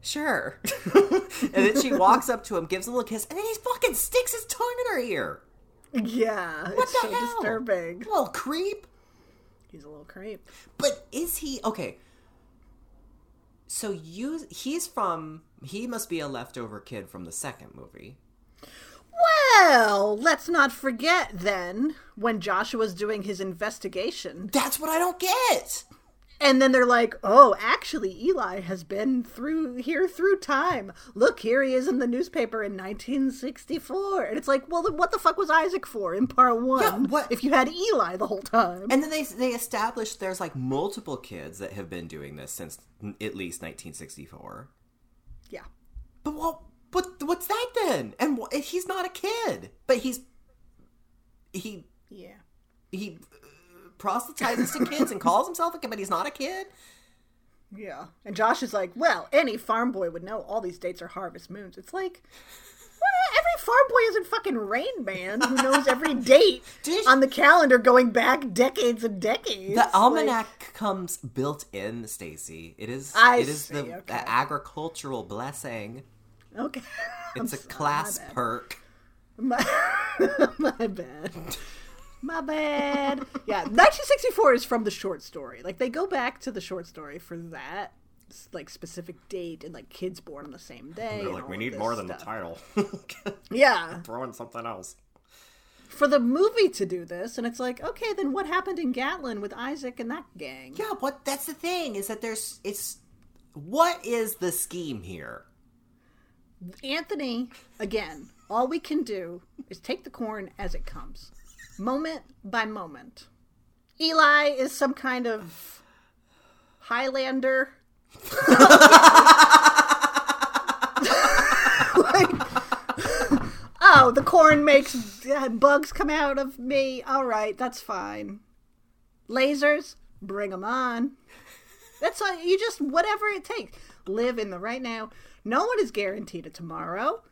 Speaker 3: sure. (laughs) And then she walks up to him gives him a little kiss and then he fucking sticks his tongue in her ear.
Speaker 1: Yeah,
Speaker 3: what
Speaker 1: it's
Speaker 3: the
Speaker 1: so
Speaker 3: hell?
Speaker 1: disturbing.
Speaker 3: little creep.
Speaker 1: He's a little creep.
Speaker 3: but is he okay. So you he's from he must be a leftover kid from the second movie.
Speaker 1: Well, let's not forget then when Joshua's doing his investigation,
Speaker 3: that's what i don't get
Speaker 1: and then they're like, "Oh, actually, Eli has been through here through time. Look, here he is in the newspaper in 1964." And it's like, "Well, then what the fuck was Isaac for in part one?
Speaker 3: Yeah, what-
Speaker 1: if you had Eli the whole time?"
Speaker 3: And then they they established there's like multiple kids that have been doing this since at least 1964.
Speaker 1: yeah,
Speaker 3: But what what what's that then? And wh- he's not a kid, but he's he
Speaker 1: yeah.
Speaker 3: he proselytizes to kids and calls himself a kid, but he's not a kid.
Speaker 1: Yeah. And Josh is like, well, any farm boy would know all these dates are harvest moons. It's like, well, every farm boy isn't fucking Rain Man who knows every (laughs) date on the calendar going back decades and decades.
Speaker 3: The
Speaker 1: Like,
Speaker 3: almanac comes built in, Stacie. It is
Speaker 1: I
Speaker 3: it is
Speaker 1: see,
Speaker 3: the,
Speaker 1: okay.
Speaker 3: the agricultural blessing.
Speaker 1: okay. (laughs)
Speaker 3: It's a
Speaker 1: sorry,
Speaker 3: class
Speaker 1: my
Speaker 3: perk.
Speaker 1: My, (laughs) my bad. My bad. Yeah, 1964 is from the short story. Like, they go back to the short story for that, like, specific date and, like, kids born on the same day. and all need more stuff.
Speaker 3: Than the title. (laughs)
Speaker 1: Yeah. (laughs)
Speaker 3: Throw in something else.
Speaker 1: for the movie to do this, and it's like, okay, then what happened in Gatlin with Isaac and that gang?
Speaker 3: Yeah, what that's the thing is that there's it's what is the scheme here?
Speaker 1: Anthony, again, all we can do is take the corn as it comes, moment by moment. Eli is some kind of Highlander. (laughs) Like, (laughs) oh, the corn makes uh, bugs come out of me. All right, that's fine. Lasers, bring them on. That's all, you just whatever it takes. Live in the right now. No one is guaranteed a tomorrow.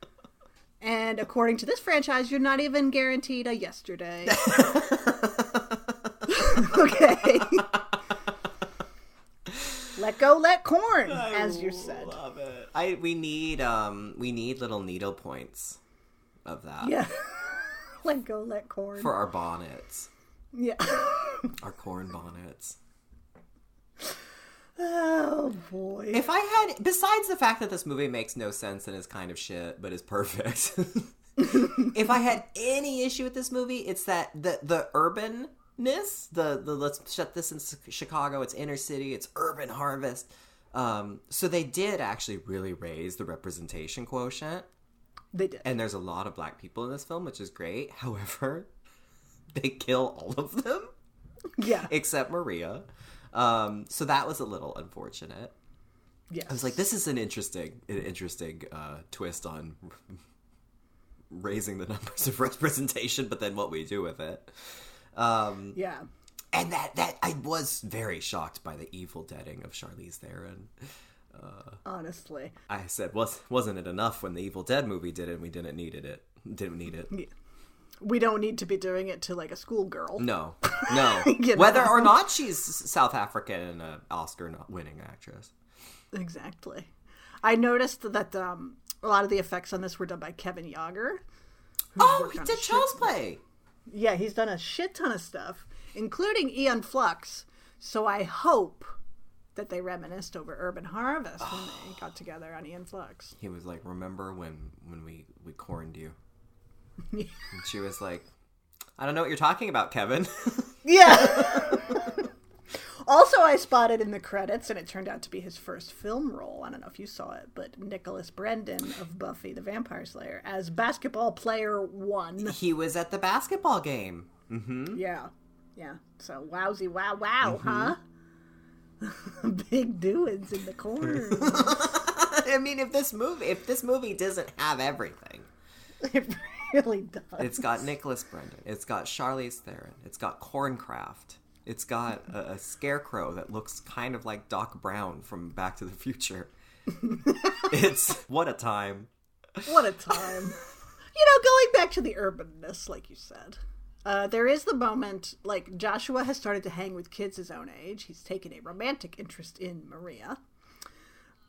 Speaker 1: And according to this franchise, you're not even guaranteed a yesterday. (laughs) (laughs) okay. let go, let corn, as you said.
Speaker 3: Love it. I we need um we need little needle points of that
Speaker 1: Yeah. (laughs) let go, let corn.
Speaker 3: for our bonnets,
Speaker 1: yeah.
Speaker 3: our corn bonnets.
Speaker 1: Oh boy.
Speaker 3: If I had, besides the fact that this movie makes no sense and is kind of shit, but is perfect. (laughs) if I had any issue with this movie, it's that the the urbanness, the the let's shut this in Chicago. It's inner city. It's urban harvest. Um, so they did actually really raise the representation quotient,
Speaker 1: They did.
Speaker 3: and there's a lot of black people in this film, which is great. However, (laughs) they kill all of them
Speaker 1: yeah.
Speaker 3: except Maria. Um, so that was a little unfortunate.
Speaker 1: Yeah,
Speaker 3: I was like, this is an interesting, an interesting uh, twist on raising the numbers of representation, but then what we do with it. Um,
Speaker 1: Yeah.
Speaker 3: and that that I was very shocked by the evil deading of Charlize Theron.
Speaker 1: Honestly.
Speaker 3: I said, was wasn't it enough when the Evil Dead movie did it? and We didn't needed it. Didn't need it.
Speaker 1: We don't need to be doing it to like a schoolgirl.
Speaker 3: No, (laughs) no.
Speaker 1: You know?
Speaker 3: Whether or not she's South African and an Oscar-winning actress.
Speaker 1: Exactly. I noticed that um, a lot of the effects on this were done by Kevin Yagher.
Speaker 3: Oh, he did Child's Play.
Speaker 1: Yeah, he's done a shit ton of stuff, including Aeon Flux. So I hope that they reminisced over Urban Harvest when they got (sighs) together on Aeon Flux.
Speaker 3: He was like, "Remember when when we we corned you?" (laughs) and she was like, "I don't know what you're talking about, Kevin." (laughs)
Speaker 1: Yeah. (laughs) also, I spotted in the credits, and it turned out to be his first film role. I don't know if you saw it, but Nicholas Brendon of Buffy the Vampire Slayer as basketball player one.
Speaker 3: he was at the basketball game. Mm-hmm.
Speaker 1: Yeah. Yeah. So wowsy wow wow, mm-hmm. huh? Big doings in the corner.
Speaker 3: I mean, if this movie if this movie doesn't have everything,
Speaker 1: really does.
Speaker 3: it's got Nicholas Brendon, it's got Charlize Theron, it's got Corncraft, it's got a, a scarecrow that looks kind of like Doc Brown from Back to the Future. (laughs) it's what a time.
Speaker 1: What a time. you know, going back to the urbanness, like you said. Uh, there is the moment, like, Joshua has started to hang with kids his own age. He's taken a romantic interest in Maria.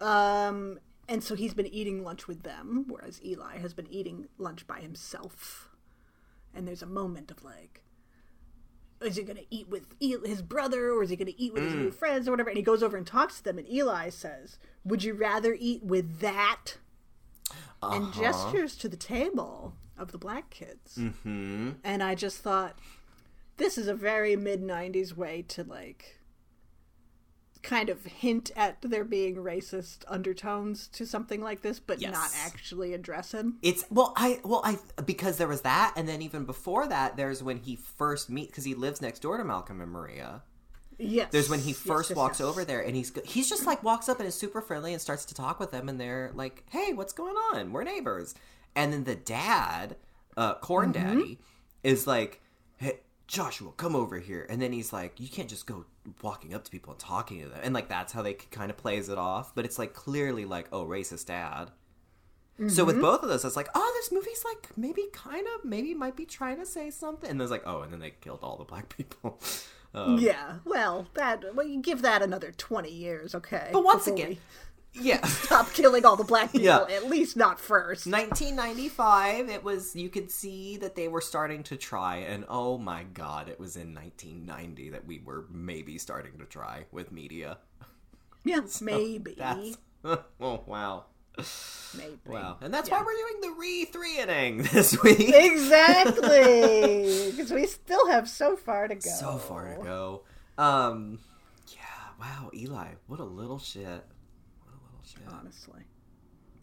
Speaker 1: Um, and so he's been eating lunch with them, whereas Eli has been eating lunch by himself. And there's a moment of, like, is he going to eat with his brother or is he going to eat with his new friends or whatever? And he goes over and talks to them, and Eli says, Would you rather eat with that? and gestures to the table of the black kids. Mm-hmm. And I just thought, this is a very mid 90s way to like kind of hint at there being racist undertones to something like this, but
Speaker 3: Yes.
Speaker 1: not actually address him.
Speaker 3: It's well, I well, I because there was that, and then even before that, there's when he first meet because he lives next door to Malcolm and Maria.
Speaker 1: Yes.
Speaker 3: There's when he first
Speaker 1: yes,
Speaker 3: walks
Speaker 1: yes.
Speaker 3: over there, and he's he's just like walks up and is super friendly and starts to talk with them, and they're like, "Hey, what's going on? We're neighbors." And then the dad, uh, Corn
Speaker 1: Mm-hmm.
Speaker 3: Daddy, is like, "Hey, Joshua, come over here." And then he's like, "You can't just go walking up to people and talking to them," and like that's how they kind of plays it off. But it's like clearly like, "Oh, racist dad." So
Speaker 1: Mm-hmm.
Speaker 3: with both of those, it's like, oh, this movie's like maybe kind of maybe might be trying to say something, and there's like, oh, and then they killed all the black (laughs) people. Um,
Speaker 1: Yeah, well, that well, you give that another twenty years, okay?
Speaker 3: But once again,
Speaker 1: we
Speaker 3: yeah, (laughs)
Speaker 1: stop killing all the black people.
Speaker 3: Yeah.
Speaker 1: At least not first.
Speaker 3: 1995. It was you could see that they were starting to try, and oh my god, it was in 1990 that we were maybe starting to try with media.
Speaker 1: Yeah, (laughs) maybe,
Speaker 3: That's (laughs) oh wow,
Speaker 1: maybe.
Speaker 3: wow, and that's why we're doing the re three inning this week.
Speaker 1: Exactly, because we still have so far to go.
Speaker 3: so far to go. Um, yeah, wow, Eli, what a little shit.
Speaker 1: Honestly.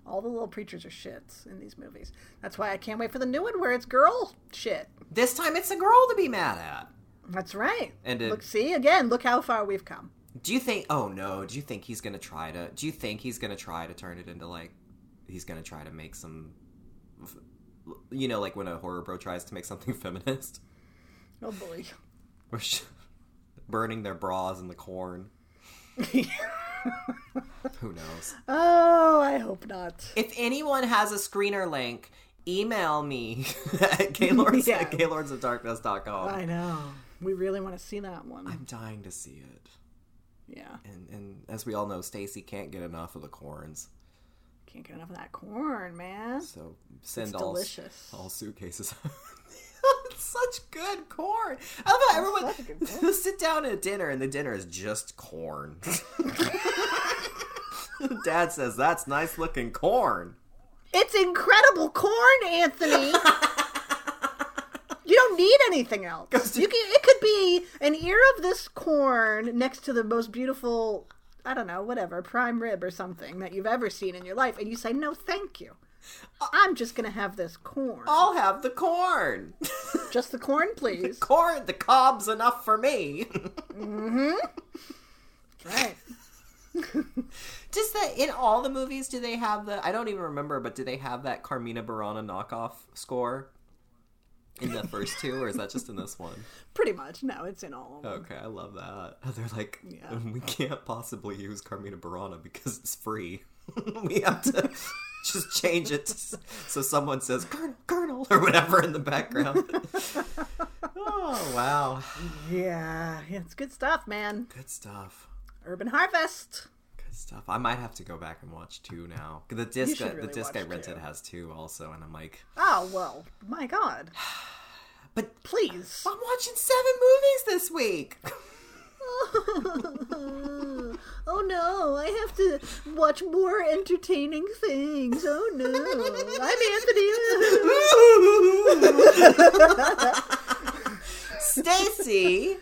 Speaker 1: All the little preachers are shits in these movies. That's why I can't wait for the new one where it's girl shit.
Speaker 3: This time it's a girl to be mad at.
Speaker 1: That's right.
Speaker 3: And it-
Speaker 1: look, see again. Look how far we've come.
Speaker 3: Do you think? Oh no. Do you think he's gonna try to? Do you think he's gonna try to turn it into like? He's gonna try to make some. You know, like when a horror bro tries to make something (laughs) feminist,
Speaker 1: Oh boy.
Speaker 3: burning their bras in the corn. (laughs) Who knows?
Speaker 1: Oh, I hope not.
Speaker 3: If anyone has a screener link, email me (laughs) at gaylords (laughs)
Speaker 1: Yeah.
Speaker 3: at gaylordsofdarkness.com.
Speaker 1: I know. We really want to see that one.
Speaker 3: I'm dying to see it.
Speaker 1: yeah.
Speaker 3: And and as we all know, Stacie can't get enough of the corns.
Speaker 1: Can't get enough of that corn, man.
Speaker 3: So send
Speaker 1: It's
Speaker 3: all
Speaker 1: delicious.
Speaker 3: all suitcases. (laughs) such good corn. I love how everyone
Speaker 1: such a good (laughs) corn.
Speaker 3: sit down at dinner and the dinner is just corn. (laughs) Dad says that's nice looking corn.
Speaker 1: It's incredible corn, Anthony. (laughs) you don't need anything else. You can. It could be an ear of this corn next to the most beautiful, I don't know, whatever, prime rib or something that you've ever seen in your life, and you say no, thank you. I'm just gonna have this corn.
Speaker 3: I'll have the corn. (laughs)
Speaker 1: Just the corn, please.
Speaker 3: corn, the cob's enough for me. Mm-hmm.
Speaker 1: Right. (laughs)
Speaker 3: Just that in all the movies? Do they have the? I don't even remember, but do they have that Carmina Burana knockoff score in the first two, or is that just in this one? (laughs)
Speaker 1: Pretty much. No, it's in all of them.
Speaker 3: Okay, I love that. They're like,
Speaker 1: Yeah.
Speaker 3: we can't possibly use Carmina Burana because it's free. we have to (laughs) just change it to, so someone says Colonel, Colonel, or whatever in the background. (laughs) oh wow,
Speaker 1: Yeah, it's good stuff, man.
Speaker 3: good stuff.
Speaker 1: Urban Harvest.
Speaker 3: Good stuff. I might have to go back and watch two now. The disc,
Speaker 1: should
Speaker 3: the disc I rented
Speaker 1: two.
Speaker 3: has two also, and I'm like,
Speaker 1: Oh well, my God. (sighs)
Speaker 3: but
Speaker 1: Please.
Speaker 3: I'm watching seven movies this week. (laughs) (laughs)
Speaker 1: oh no, I have to watch more entertaining things. Oh no. I'm Anthony. (laughs)
Speaker 3: Stacie,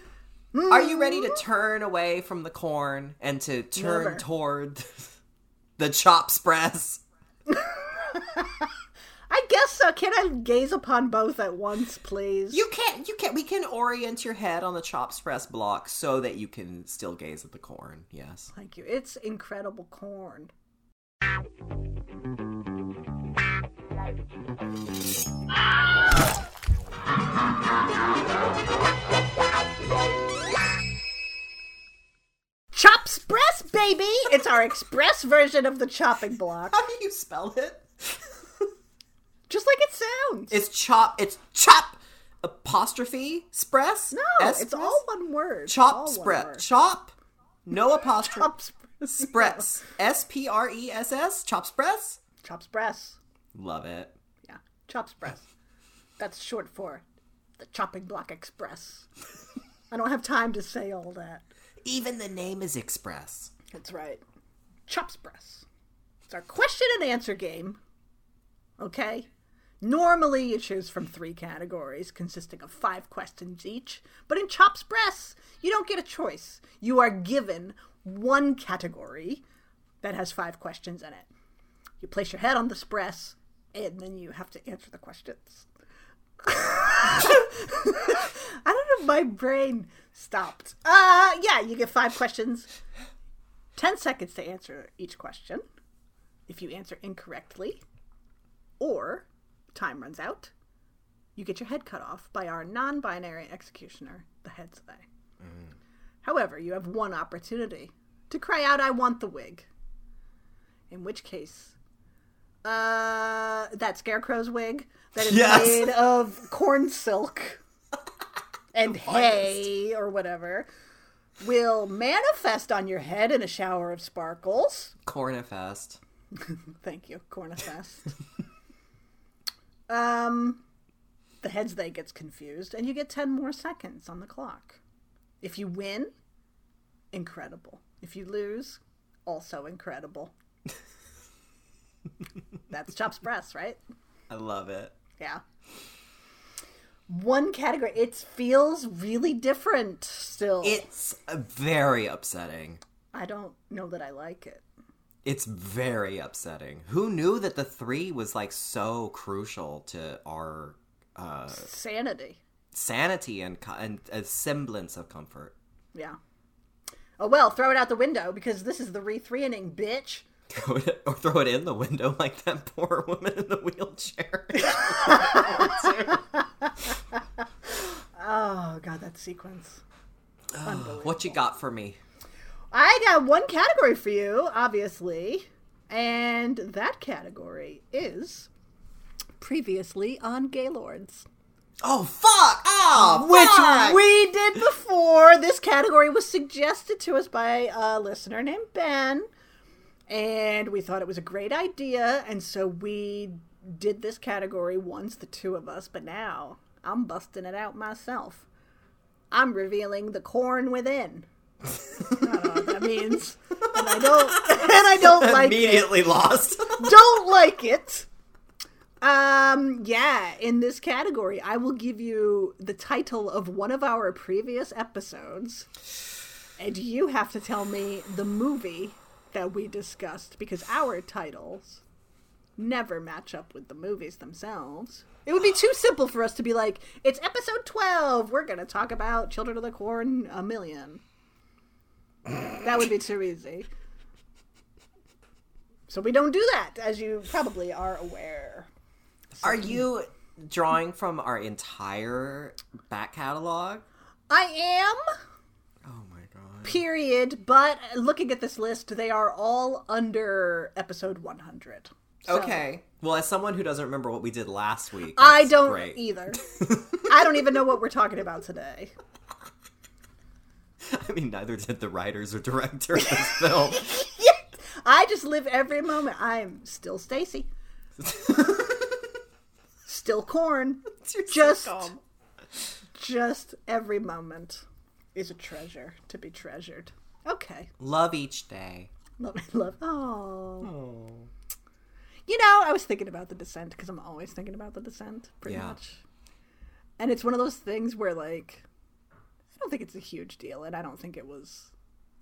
Speaker 3: are you ready to turn away from the corn and to turn
Speaker 1: Never.
Speaker 3: toward (laughs) the chops press?
Speaker 1: I guess so. Can I gaze upon both at once, please?
Speaker 3: You can't. You can't. We can orient your head on the chops press block so that you can still gaze at the corn. Yes.
Speaker 1: Thank you. It's incredible corn. Chops Press, baby! It's our express version of the chopping block.
Speaker 3: How do you spell it?
Speaker 1: Just like it sounds.
Speaker 3: It's chop. It's chop apostrophe spress.
Speaker 1: no,
Speaker 3: S
Speaker 1: it's all one word.
Speaker 3: chop
Speaker 1: All one
Speaker 3: spread.
Speaker 1: word.
Speaker 3: Chop. No (laughs) apostrophe.
Speaker 1: Chops
Speaker 3: Spress. S P R E S S. Chop spress.
Speaker 1: Chop Press.
Speaker 3: Love it.
Speaker 1: Yeah, chop Press. That's short for the Chopping Block Express. I don't have time to say all that.
Speaker 3: Even the name is express.
Speaker 1: That's right. Chop Press. It's our question and answer game. Okay? Normally, you choose from three categories consisting of five questions each, but in Chops Press, you don't get a choice. You are given one category that has five questions in it. You place your head on the spress, and then you have to answer the questions. (laughs) I don't know. If my brain stopped. Uh, yeah, you get five questions. 10 seconds to answer each question. If you answer incorrectly, or time runs out, you get your head cut off by our non binary executioner, the heads they. However, you have one opportunity to cry out, I want the wig. In which case, uh, that scarecrow's wig that is
Speaker 3: Yes.
Speaker 1: made of corn silk (laughs) and hay or whatever will manifest on your head in a shower of sparkles.
Speaker 3: Cornifest. (laughs)
Speaker 1: Thank you, Cornifest. (laughs) um, the heads they gets confused, and you get ten more seconds on the clock. If you win, incredible. If you lose, also incredible. (laughs) That's Chops Press, right?
Speaker 3: I love it.
Speaker 1: Yeah. One category. It feels really different still.
Speaker 3: It's uh, very upsetting.
Speaker 1: I don't know that I like it.
Speaker 3: It's very upsetting. Who knew that the three was like so crucial to our uh,
Speaker 1: Sanity.
Speaker 3: sanity and and a semblance of comfort?
Speaker 1: Yeah. Oh well, throw it out the window because this is the re three inning, bitch.
Speaker 3: Throw it, or throw it in the window like that poor woman in the wheelchair. (laughs) (laughs)
Speaker 1: Oh god, that sequence.
Speaker 3: What you got for me?
Speaker 1: I got one category for you, obviously, and that category is previously on Gaylords.
Speaker 3: Oh fuck! Oh,
Speaker 1: Which
Speaker 3: fuck!
Speaker 1: we did before. This category was suggested to us by a listener named Ben, and we thought it was a great idea, and so we did this category once, the two of us, but now I'm busting it out myself. I'm revealing the corn within. I don't know what that means. And I don't and I don't like it
Speaker 3: immediately lost. (laughs)
Speaker 1: don't like it. Um, yeah, in this category, I will give you the title of one of our previous episodes, and you have to tell me the movie that we discussed because our titles never match up with the movies themselves. It would be too simple for us to be like, it's episode 12, we're going to talk about Children of the Corn a million. That would be too easy. So we don't do that, as you probably are aware.
Speaker 3: Are you drawing from our entire back catalog?
Speaker 1: I am.
Speaker 3: Oh my god.
Speaker 1: Period. But looking at this list, they are all under episode 100. So-
Speaker 3: Okay. Well, as someone who doesn't remember what we did last week,
Speaker 1: I don't
Speaker 3: great.
Speaker 1: either. (laughs) I don't even know what we're talking about today. (laughs)
Speaker 3: I mean, neither did the writers or director of this film. (laughs) yeah.
Speaker 1: I just live every moment. I'm still Stacie. (laughs) still corn. Just
Speaker 3: sitcom.
Speaker 1: just every moment is a treasure to be treasured. Okay.
Speaker 3: love each day.
Speaker 1: Love love oh.
Speaker 3: Oh.
Speaker 1: You know, I was thinking about the descent because I'm always thinking about the descent, pretty
Speaker 3: Yeah.
Speaker 1: much. And it's one of those things where, like, don't think it's a huge deal, and I don't think it was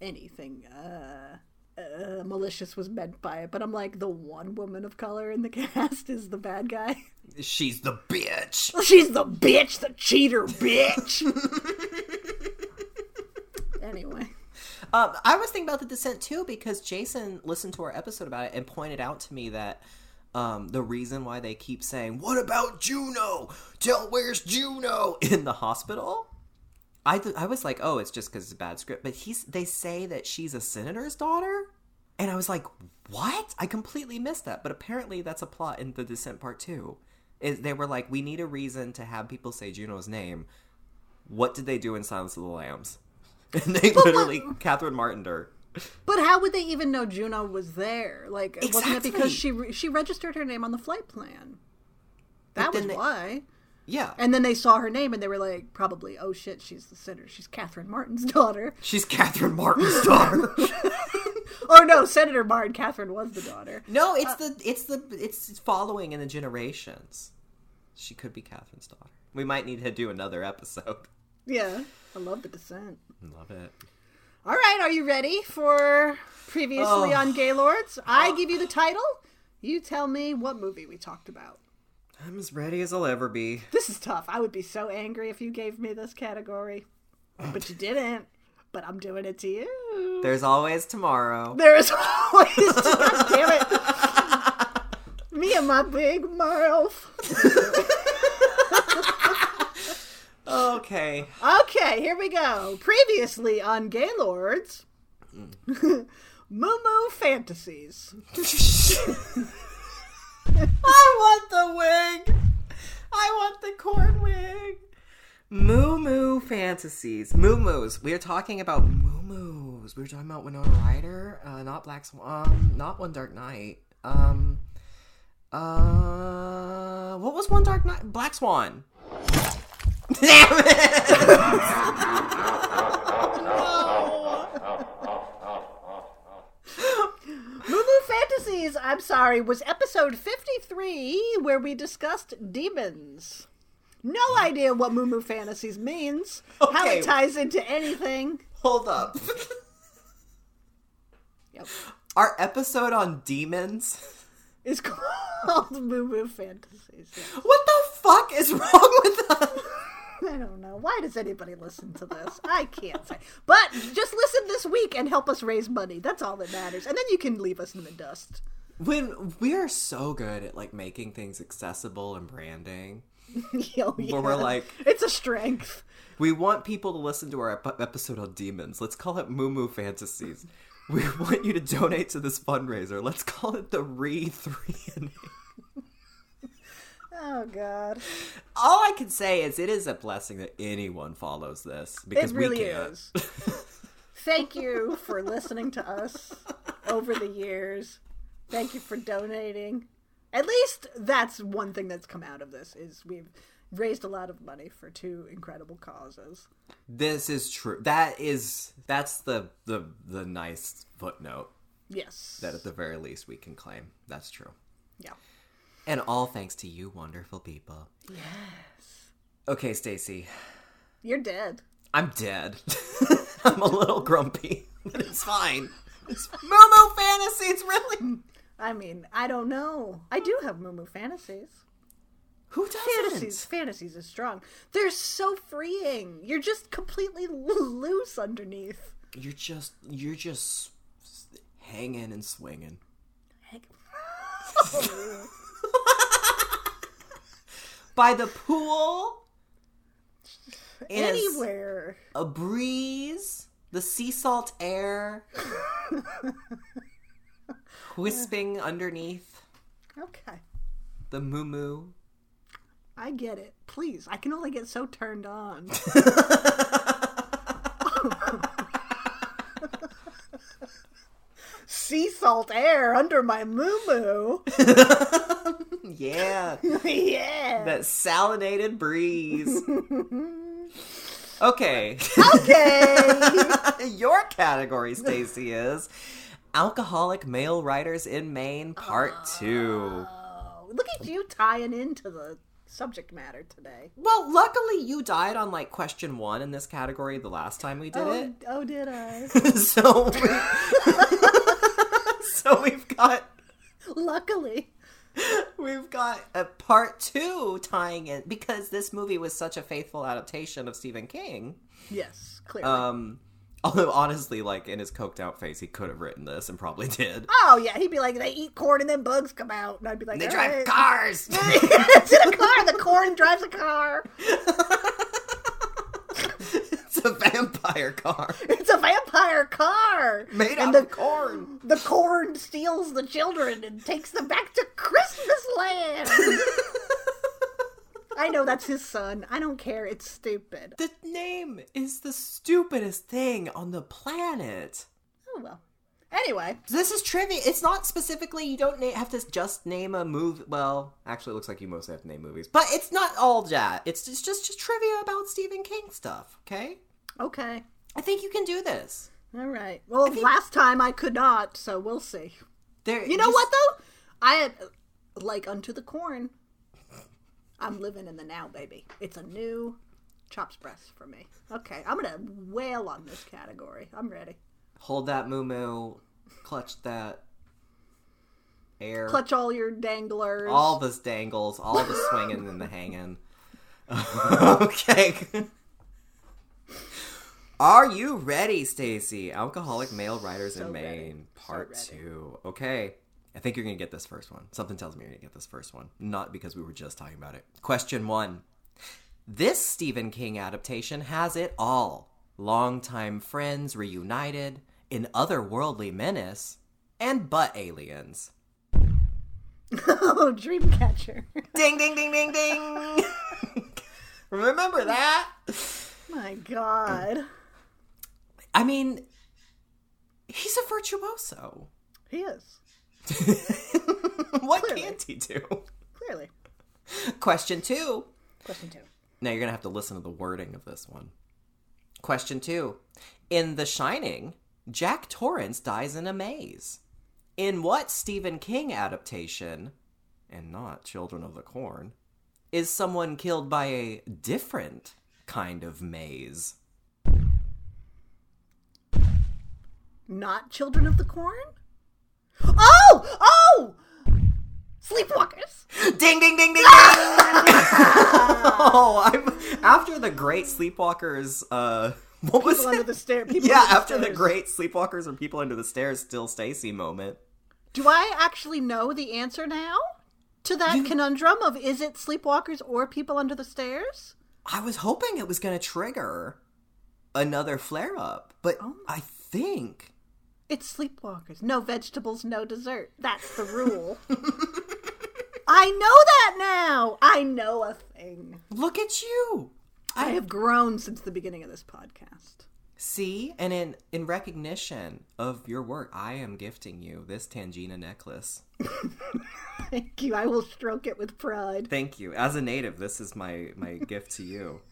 Speaker 1: anything uh, uh, malicious was meant by it. But I'm like, the one woman of color in the (laughs) cast is the bad guy.
Speaker 3: She's the bitch. (laughs)
Speaker 1: She's the bitch, the cheater bitch. (laughs) anyway,
Speaker 3: Um, I was thinking about the descent too because Jason listened to our episode about it and pointed out to me that um, the reason why they keep saying "What about Juno? Tell where's Juno?" in the hospital. I th- I was like, oh, it's just because it's a bad script. But he's they say that she's a senator's daughter, and I was like, what? I completely missed that. But apparently, that's a plot in the Descent Part Two. Is they were like, we need a reason to have people say Juno's name. What did they do in Silence of the Lambs? (laughs) And they literally Catherine Martin her.
Speaker 1: but how would they even know Juno was there? Like, wasn't it because she re- she registered her name on the flight plan? That was
Speaker 3: they-
Speaker 1: why.
Speaker 3: Yeah,
Speaker 1: And then they saw her name and they were like, probably, oh shit, she's the senator. She's Catherine Martin's (laughs) daughter.
Speaker 3: she's Catherine Martin's daughter. (laughs)
Speaker 1: Or oh, no, Senator Martin. Catherine was the daughter.
Speaker 3: no, it's uh, the it's the it's following in the generations. She could be Catherine's daughter. We might need to do another episode.
Speaker 1: Yeah. I love the descent.
Speaker 3: Love it.
Speaker 1: All right, are you ready for previously
Speaker 3: Oh.
Speaker 1: on Gaylords? I oh. give you the title. You tell me what movie we talked about.
Speaker 3: I'm as ready as I'll ever be.
Speaker 1: This is tough. I would be so angry if you gave me this category, but you didn't. But I'm doing it to you.
Speaker 3: There's always tomorrow.
Speaker 1: There is (laughs) always, God damn it, me and my big mouth.
Speaker 3: Okay.
Speaker 1: Okay, here we go. Previously on Gaylords, (laughs) Moo Moo Fantasies. (laughs)
Speaker 3: I want the wig. I want the corn wig. Moo Moo Fantasies. Moo Moos. We are talking about Moo Moos. We were talking about Winona Ryder, uh, not Black Swan, um, not One Dark Night. Um, uh, what was One Dark Night? Black Swan. (laughs) Damn it! (laughs)
Speaker 1: I'm sorry, was episode 53 where we discussed demons. No idea what Moo Moo Fantasies means, how it ties into anything.
Speaker 3: Hold up.
Speaker 1: Yep.
Speaker 3: Our episode on demons.
Speaker 1: is called (laughs) Moo Moo Fantasies. Yeah.
Speaker 3: What the fuck is wrong with us?
Speaker 1: I don't know. Why does anybody listen to this? I can't say. But just listen this week and help us raise money. That's all that matters. And then you can leave us in the dust.
Speaker 3: When we are so good at like making things accessible and branding, (laughs)
Speaker 1: Oh, yeah.
Speaker 3: where we're like,
Speaker 1: it's a strength.
Speaker 3: we want people to listen to our ep- episode on demons. Let's call it Moo Moo Fantasies. We (laughs) want you to donate to this fundraiser. Let's call it the Re Three.
Speaker 1: Oh, God.
Speaker 3: All I can say is it is a blessing that anyone follows this because
Speaker 1: It really
Speaker 3: we can't.
Speaker 1: is. (laughs) Thank you for listening to us over the years. Thank you for donating. At least that's one thing that's come out of this is we've raised a lot of money for two incredible causes.
Speaker 3: This is true. That is that's the the the nice footnote
Speaker 1: Yes.
Speaker 3: that at the very least we can claim. That's true.
Speaker 1: yeah.
Speaker 3: And all thanks to you wonderful people.
Speaker 1: Yes.
Speaker 3: Okay, Stacie.
Speaker 1: You're dead.
Speaker 3: I'm dead. (laughs) I'm a little grumpy, (laughs) but it's fine. It's Momo fantasies, really? (laughs)
Speaker 1: I mean, I don't know. I do have Moo Moo fantasies.
Speaker 3: Who doesn't?
Speaker 1: Fantasies, fantasies is strong. They're so freeing. You're just completely loose underneath.
Speaker 3: You're just you're just hanging and swinging.
Speaker 1: Oh.
Speaker 3: By the pool.
Speaker 1: Anywhere.
Speaker 3: a breeze, the sea salt air, (laughs) wisping underneath
Speaker 1: Okay.
Speaker 3: the moo moo.
Speaker 1: I get it. Please, I can only get so turned on. (laughs) sea salt air under my moo moo. (laughs)
Speaker 3: Yeah, (laughs)
Speaker 1: yeah.
Speaker 3: that salinated breeze. (laughs) Okay,
Speaker 1: Okay.
Speaker 3: your category, Stacie, is alcoholic male writers in Maine, Part oh, Two.
Speaker 1: Oh, look at you tying into the subject matter today.
Speaker 3: Well, luckily you died on like question one in this category the last time we did
Speaker 1: Oh,
Speaker 3: it.
Speaker 1: oh, did I?
Speaker 3: so (laughs) so we've got
Speaker 1: Luckily.
Speaker 3: we've got a part two tying in because this movie was such a faithful adaptation of Stephen King.
Speaker 1: Yes, clearly.
Speaker 3: Um although honestly, like in his coked out face, he could have written this and probably did.
Speaker 1: oh, yeah, he'd be like, they eat corn and then bugs come out. And I'd be like,
Speaker 3: They
Speaker 1: "All
Speaker 3: drive
Speaker 1: right."
Speaker 3: cars. (laughs)
Speaker 1: it's in a car. The corn drives a car. (laughs)
Speaker 3: it's a vampire car (laughs)
Speaker 1: It's a vampire car.
Speaker 3: made
Speaker 1: and
Speaker 3: out
Speaker 1: the,
Speaker 3: of corn.
Speaker 1: The corn steals the children and takes them back to Christmas land. (laughs) I know that's his son. I don't care. It's stupid.
Speaker 3: The name is the stupidest thing on the planet.
Speaker 1: Oh well. Anyway,
Speaker 3: This is trivia. It's not specifically. You don't na- have to just name a movie. Well, actually, it looks like you mostly have to name movies, but it's not all that. It's just just, just trivia about Stephen King stuff. Okay,
Speaker 1: okay.
Speaker 3: I think you can do this.
Speaker 1: All right. Well, last time I could not, so we'll see.
Speaker 3: There,
Speaker 1: You know
Speaker 3: just-
Speaker 1: what though? I had like unto the corn. I'm living in the now, baby. It's a new chops press for me. Okay, I'm gonna wail on this category. I'm ready.
Speaker 3: Hold that moo moo, clutch that air,
Speaker 1: Clutch all your danglers.
Speaker 3: all the dangles, all the (laughs) swinging and the hanging. (laughs) okay. Are you ready, Stacie? Alcoholic male writers
Speaker 1: So
Speaker 3: in
Speaker 1: ready.
Speaker 3: Maine,
Speaker 1: So
Speaker 3: part
Speaker 1: ready.
Speaker 3: two. Okay. I think you're gonna get this first one. Something tells me you're gonna get this first one. Not because we were just talking about it. Question one. This Stephen King adaptation has it all. Longtime friends reunited, an otherworldly menace, and butt aliens. (laughs)
Speaker 1: oh, Dreamcatcher.
Speaker 3: Ding ding ding ding ding. (laughs) Remember that?
Speaker 1: My God,
Speaker 3: I mean, he's a virtuoso.
Speaker 1: he is (laughs)
Speaker 3: what
Speaker 1: Clearly.
Speaker 3: can't he do?
Speaker 1: clearly.
Speaker 3: Question two.
Speaker 1: Question two.
Speaker 3: Now you're gonna have to listen to the wording of this one. Question two. In The Shining, Jack Torrance dies in a maze. In what Stephen King adaptation, and not Children of the Corn, is someone killed by a different kind of maze?
Speaker 1: Not Children of the Corn. Oh, oh, Sleepwalkers.
Speaker 3: Ding ding ding ding ding! (laughs) oh, I'm after the great sleepwalkers. Uh, what was
Speaker 1: People
Speaker 3: it?
Speaker 1: under the stair. People
Speaker 3: yeah,
Speaker 1: under the
Speaker 3: after the
Speaker 1: stairs.
Speaker 3: great sleepwalkers and people under the stairs, still Stacy moment.
Speaker 1: Do I actually know the answer now to that conundrum of is it Sleepwalkers or People Under the Stairs?
Speaker 3: I was hoping it was going to trigger another flare up, but
Speaker 1: Oh.
Speaker 3: I think
Speaker 1: It's Sleepwalkers. No vegetables, no dessert. That's the rule. (laughs) I know that now. I know a thing.
Speaker 3: look at you.
Speaker 1: I have grown since the beginning of this podcast.
Speaker 3: See, and in in recognition of your work, I am gifting you this Tangina necklace. (laughs)
Speaker 1: Thank you. I will stroke it with pride.
Speaker 3: Thank you. As a native, this is my my gift to you.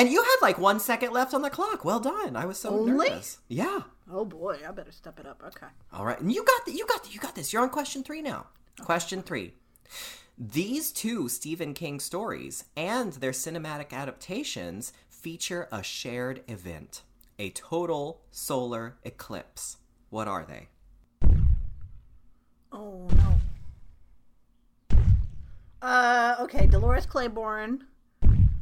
Speaker 3: And you had like one second left on the clock. Well done. I was so
Speaker 1: Only?
Speaker 3: nervous. Yeah.
Speaker 1: Oh boy, I better step it up. Okay.
Speaker 3: All right. And you got the, you got the, you got this. You're on question 3 now. Question 3. These two Stephen King stories and their cinematic adaptations feature a shared event, a total solar eclipse. What are they?
Speaker 1: Oh no. Uh, okay, Dolores Claiborne.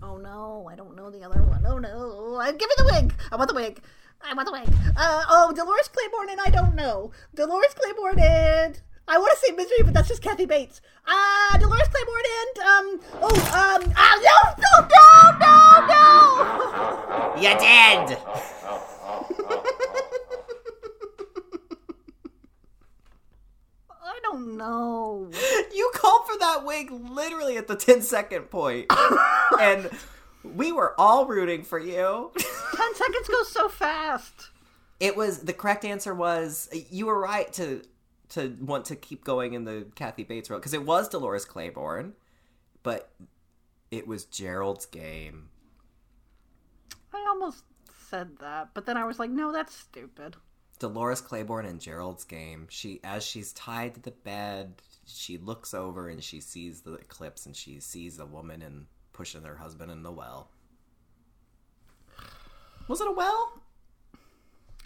Speaker 1: Oh no, I don't know the other one. Oh no, uh, give me the wig. I want the wig. I want the wig. Uh, oh, Dolores Claiborne and I don't know. Dolores Claiborne and I want to say Misery, but that's just Kathy Bates. Uh, Dolores Claiborne and, um, oh, um, ah, no, no, no, no, no!
Speaker 3: You did!
Speaker 1: I don't know.
Speaker 3: You called for that wig literally at the 10 second point. (laughs) and we were all rooting for you.
Speaker 1: 10 seconds goes so fast.
Speaker 3: It was the correct answer was you were right to to want to keep going in the Kathy Bates role because it was Dolores Claiborne, but it was Gerald's game.
Speaker 1: I almost said that, but then I was like, no, that's stupid.
Speaker 3: Dolores Claiborne and Gerald's game. She as she's tied to the bed, she looks over and she sees the eclipse and she sees a woman and pushing her husband in the well. Was it a well?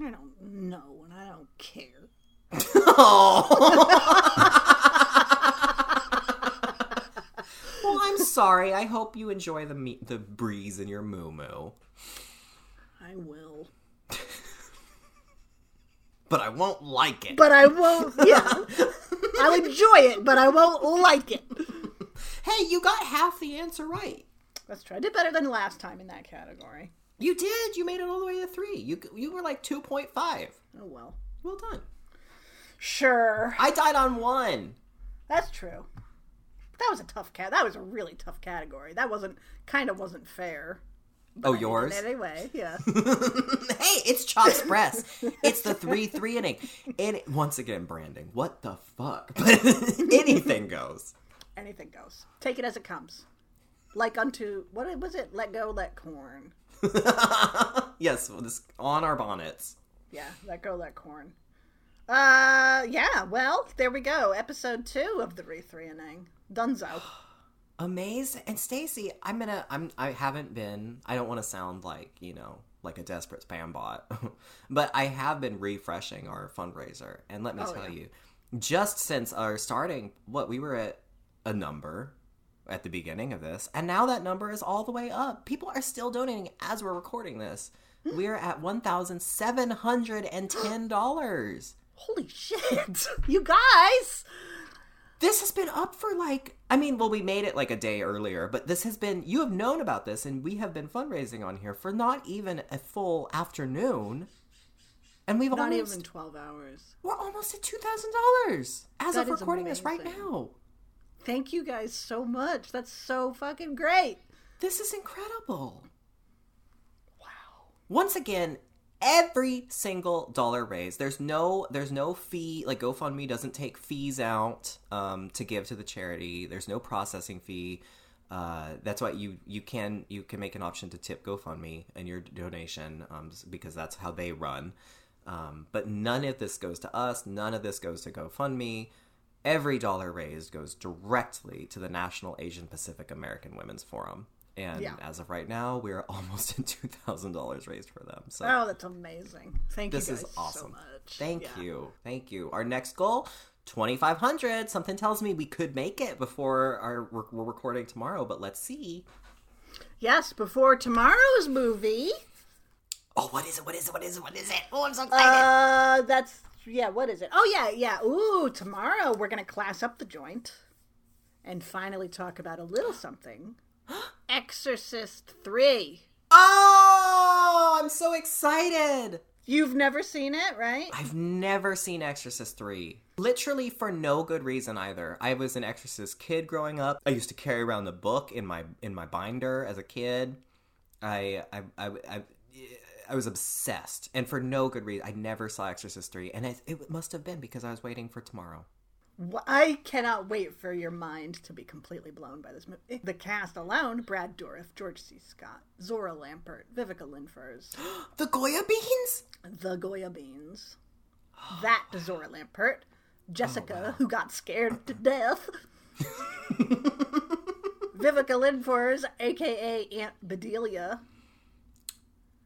Speaker 1: I don't know, and I don't care. (laughs)
Speaker 3: Well, I'm sorry. I hope you enjoy the me- the breeze in your moo moo.
Speaker 1: I will.
Speaker 3: But I won't like it.
Speaker 1: But I won't, yeah. I'll (laughs) enjoy it, but I won't like it.
Speaker 3: hey, you got half the answer right.
Speaker 1: Let's try. I did better than last time in that category.
Speaker 3: You did. You made it all the way to three. You you were like two point five.
Speaker 1: Oh, well.
Speaker 3: Well done.
Speaker 1: Sure.
Speaker 3: I died on one.
Speaker 1: That's true. That was a tough cat. That was a really tough category. That wasn't kind of wasn't fair.
Speaker 3: Oh, yours.
Speaker 1: Anyway, yeah. (laughs)
Speaker 3: hey, it's Chops Press. it's the three three inning. And once again, branding. What the fuck? (laughs) But anything goes.
Speaker 1: Anything goes. Take it as it comes. Like unto what was it? Let go, let corn. (laughs)
Speaker 3: yes, this on our bonnets.
Speaker 1: Yeah, let go, let corn. Uh, yeah. Well, there we go. Episode two of the re three inning. Dunzo. (sighs)
Speaker 3: Amazing. And Stacie, I'm gonna. I'm. I haven't been. I don't want to sound like you know like a desperate spam bot, (laughs) but I have been refreshing our fundraiser. And let me
Speaker 1: Oh,
Speaker 3: tell
Speaker 1: yeah.
Speaker 3: you, just since our starting, what we were at a number at the beginning of this, and now that number is all the way up. People are still donating as we're recording this. Hmm. We're at one thousand seven hundred and ten dollars.
Speaker 1: Holy shit! (laughs) You guys.
Speaker 3: This has been up for like i mean well we made it like a day earlier but this has been you have known about this and we have been fundraising on here for not even a full afternoon and we've
Speaker 1: Not
Speaker 3: almost
Speaker 1: even twelve hours.
Speaker 3: we're almost at $2000 as
Speaker 1: That
Speaker 3: of recording this right now
Speaker 1: Thank you guys so much. That's so fucking great.
Speaker 3: this is incredible
Speaker 1: Wow.
Speaker 3: once again every single dollar raised. There's no there's no fee like gofundme doesn't take fees out um, to give to the charity. There's no processing fee. Uh, that's why you you can you can make an option to tip gofundme and your donation um, because that's how they run. Um, but none of this goes to us. None of this goes to gofundme. Every dollar raised goes directly to the national asian pacific american women's forum and
Speaker 1: Yeah.
Speaker 3: as of right now, we're (laughs) almost at two thousand dollars raised for them. So
Speaker 1: Oh, that's amazing. Thank
Speaker 3: this
Speaker 1: you This
Speaker 3: is awesome.
Speaker 1: so much.
Speaker 3: Thank
Speaker 1: Yeah.
Speaker 3: you, thank you. Our next goal, twenty five hundred. Something tells me we could make it before our we're, we're recording tomorrow, but let's see.
Speaker 1: Yes, before tomorrow's movie.
Speaker 3: Oh, what is it? What is it? What is it? What is it? Oh, I'm so excited.
Speaker 1: Uh, that's yeah. What is it? Oh yeah, yeah. Ooh, tomorrow we're gonna class up the joint, and finally talk about a little something. Exorcist three.
Speaker 3: oh, I'm so excited.
Speaker 1: You've never seen it, right?
Speaker 3: I've never seen Exorcist 3. Literally for no good reason either. I was an Exorcist kid growing up. I used to carry around the book in my in my binder as a kid. I I I, I, I was obsessed, and for no good reason. I never saw Exorcist 3, and it, it must have been because I was waiting for tomorrow.
Speaker 1: I cannot wait for your mind to be completely blown by this movie. The cast alone: Brad Dourif, George C. Scott, Zohra Lampert, Viveca Lindfors, (gasps)
Speaker 3: The Goya beans?
Speaker 1: the Goya Beans, that Zohra Lampert, oh, Jessica, who got scared to (laughs) death, (laughs) Viveca Lindfors, aka Aunt Bedelia,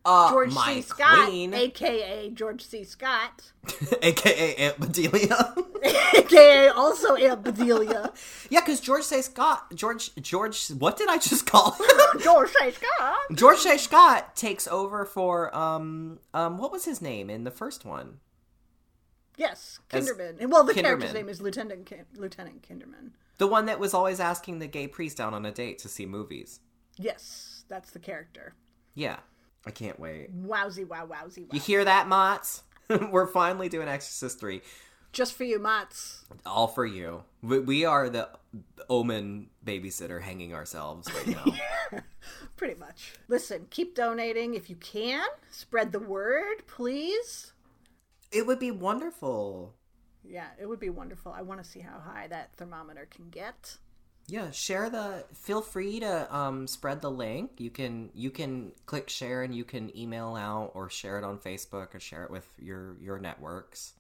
Speaker 3: Uh,
Speaker 1: George C. Scott,
Speaker 3: queen,
Speaker 1: aka George C. Scott, (laughs)
Speaker 3: aka Aunt Bedelia. (laughs)
Speaker 1: aka also Aunt Bedelia, (laughs)
Speaker 3: yeah, because George C. Scott, George, George, what did I just call him?
Speaker 1: George C. Scott.
Speaker 3: George C. Scott takes over for um um what was his name in the first one?
Speaker 1: Yes,
Speaker 3: As
Speaker 1: Kinderman. well, the character's name is Lieutenant Kin- Lieutenant Kinderman.
Speaker 3: The one that was always asking the gay priest out on a date to see movies.
Speaker 1: Yes, that's the character.
Speaker 3: Yeah. I can't wait.
Speaker 1: Wowsy, wow, wowsy, wow.
Speaker 3: You hear that, Mots? (laughs) We're finally doing Exorcist 3.
Speaker 1: Just for you, Mats.
Speaker 3: All for you. We, we are the omen babysitter hanging ourselves right now. (laughs)
Speaker 1: Pretty much. Listen, keep donating if you can. Spread the word, please.
Speaker 3: it would be wonderful.
Speaker 1: Yeah, it would be wonderful. I want to see how high that thermometer can get.
Speaker 3: Yeah, share the feel free to um spread the link. You can you can click share and you can email out or share it on Facebook or share it with your your networks.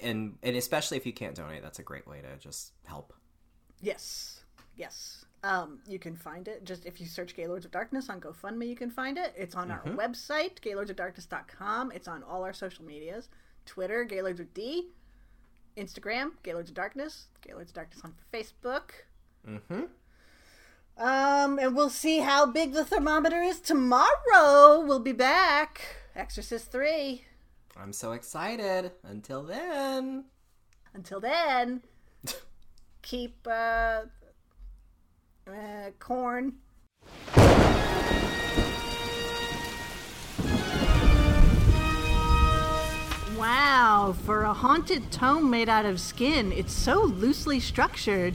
Speaker 3: And and especially if you can't donate, that's a great way to just help.
Speaker 1: Yes, yes. Um, you can find it just if you search Gaylords of Darkness on GoFundMe. You can find it. It's on our website, GaylordsOfDarkness.com. It's on all our social medias: Twitter, Gaylords with D, Instagram, Gaylords of Darkness, Gaylords of Darkness on Facebook.
Speaker 3: Mm-hmm.
Speaker 1: Um, and we'll see how big the thermometer is tomorrow. We'll be back. Exorcist three.
Speaker 3: I'm so excited. Until then.
Speaker 1: Until then, (laughs) keep uh, uh, corn. Wow, for a haunted tome made out of skin, it's so loosely structured,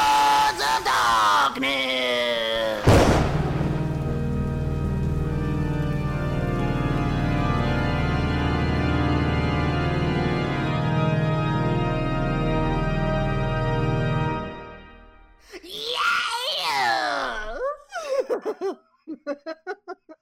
Speaker 1: of Darkness. Yeah!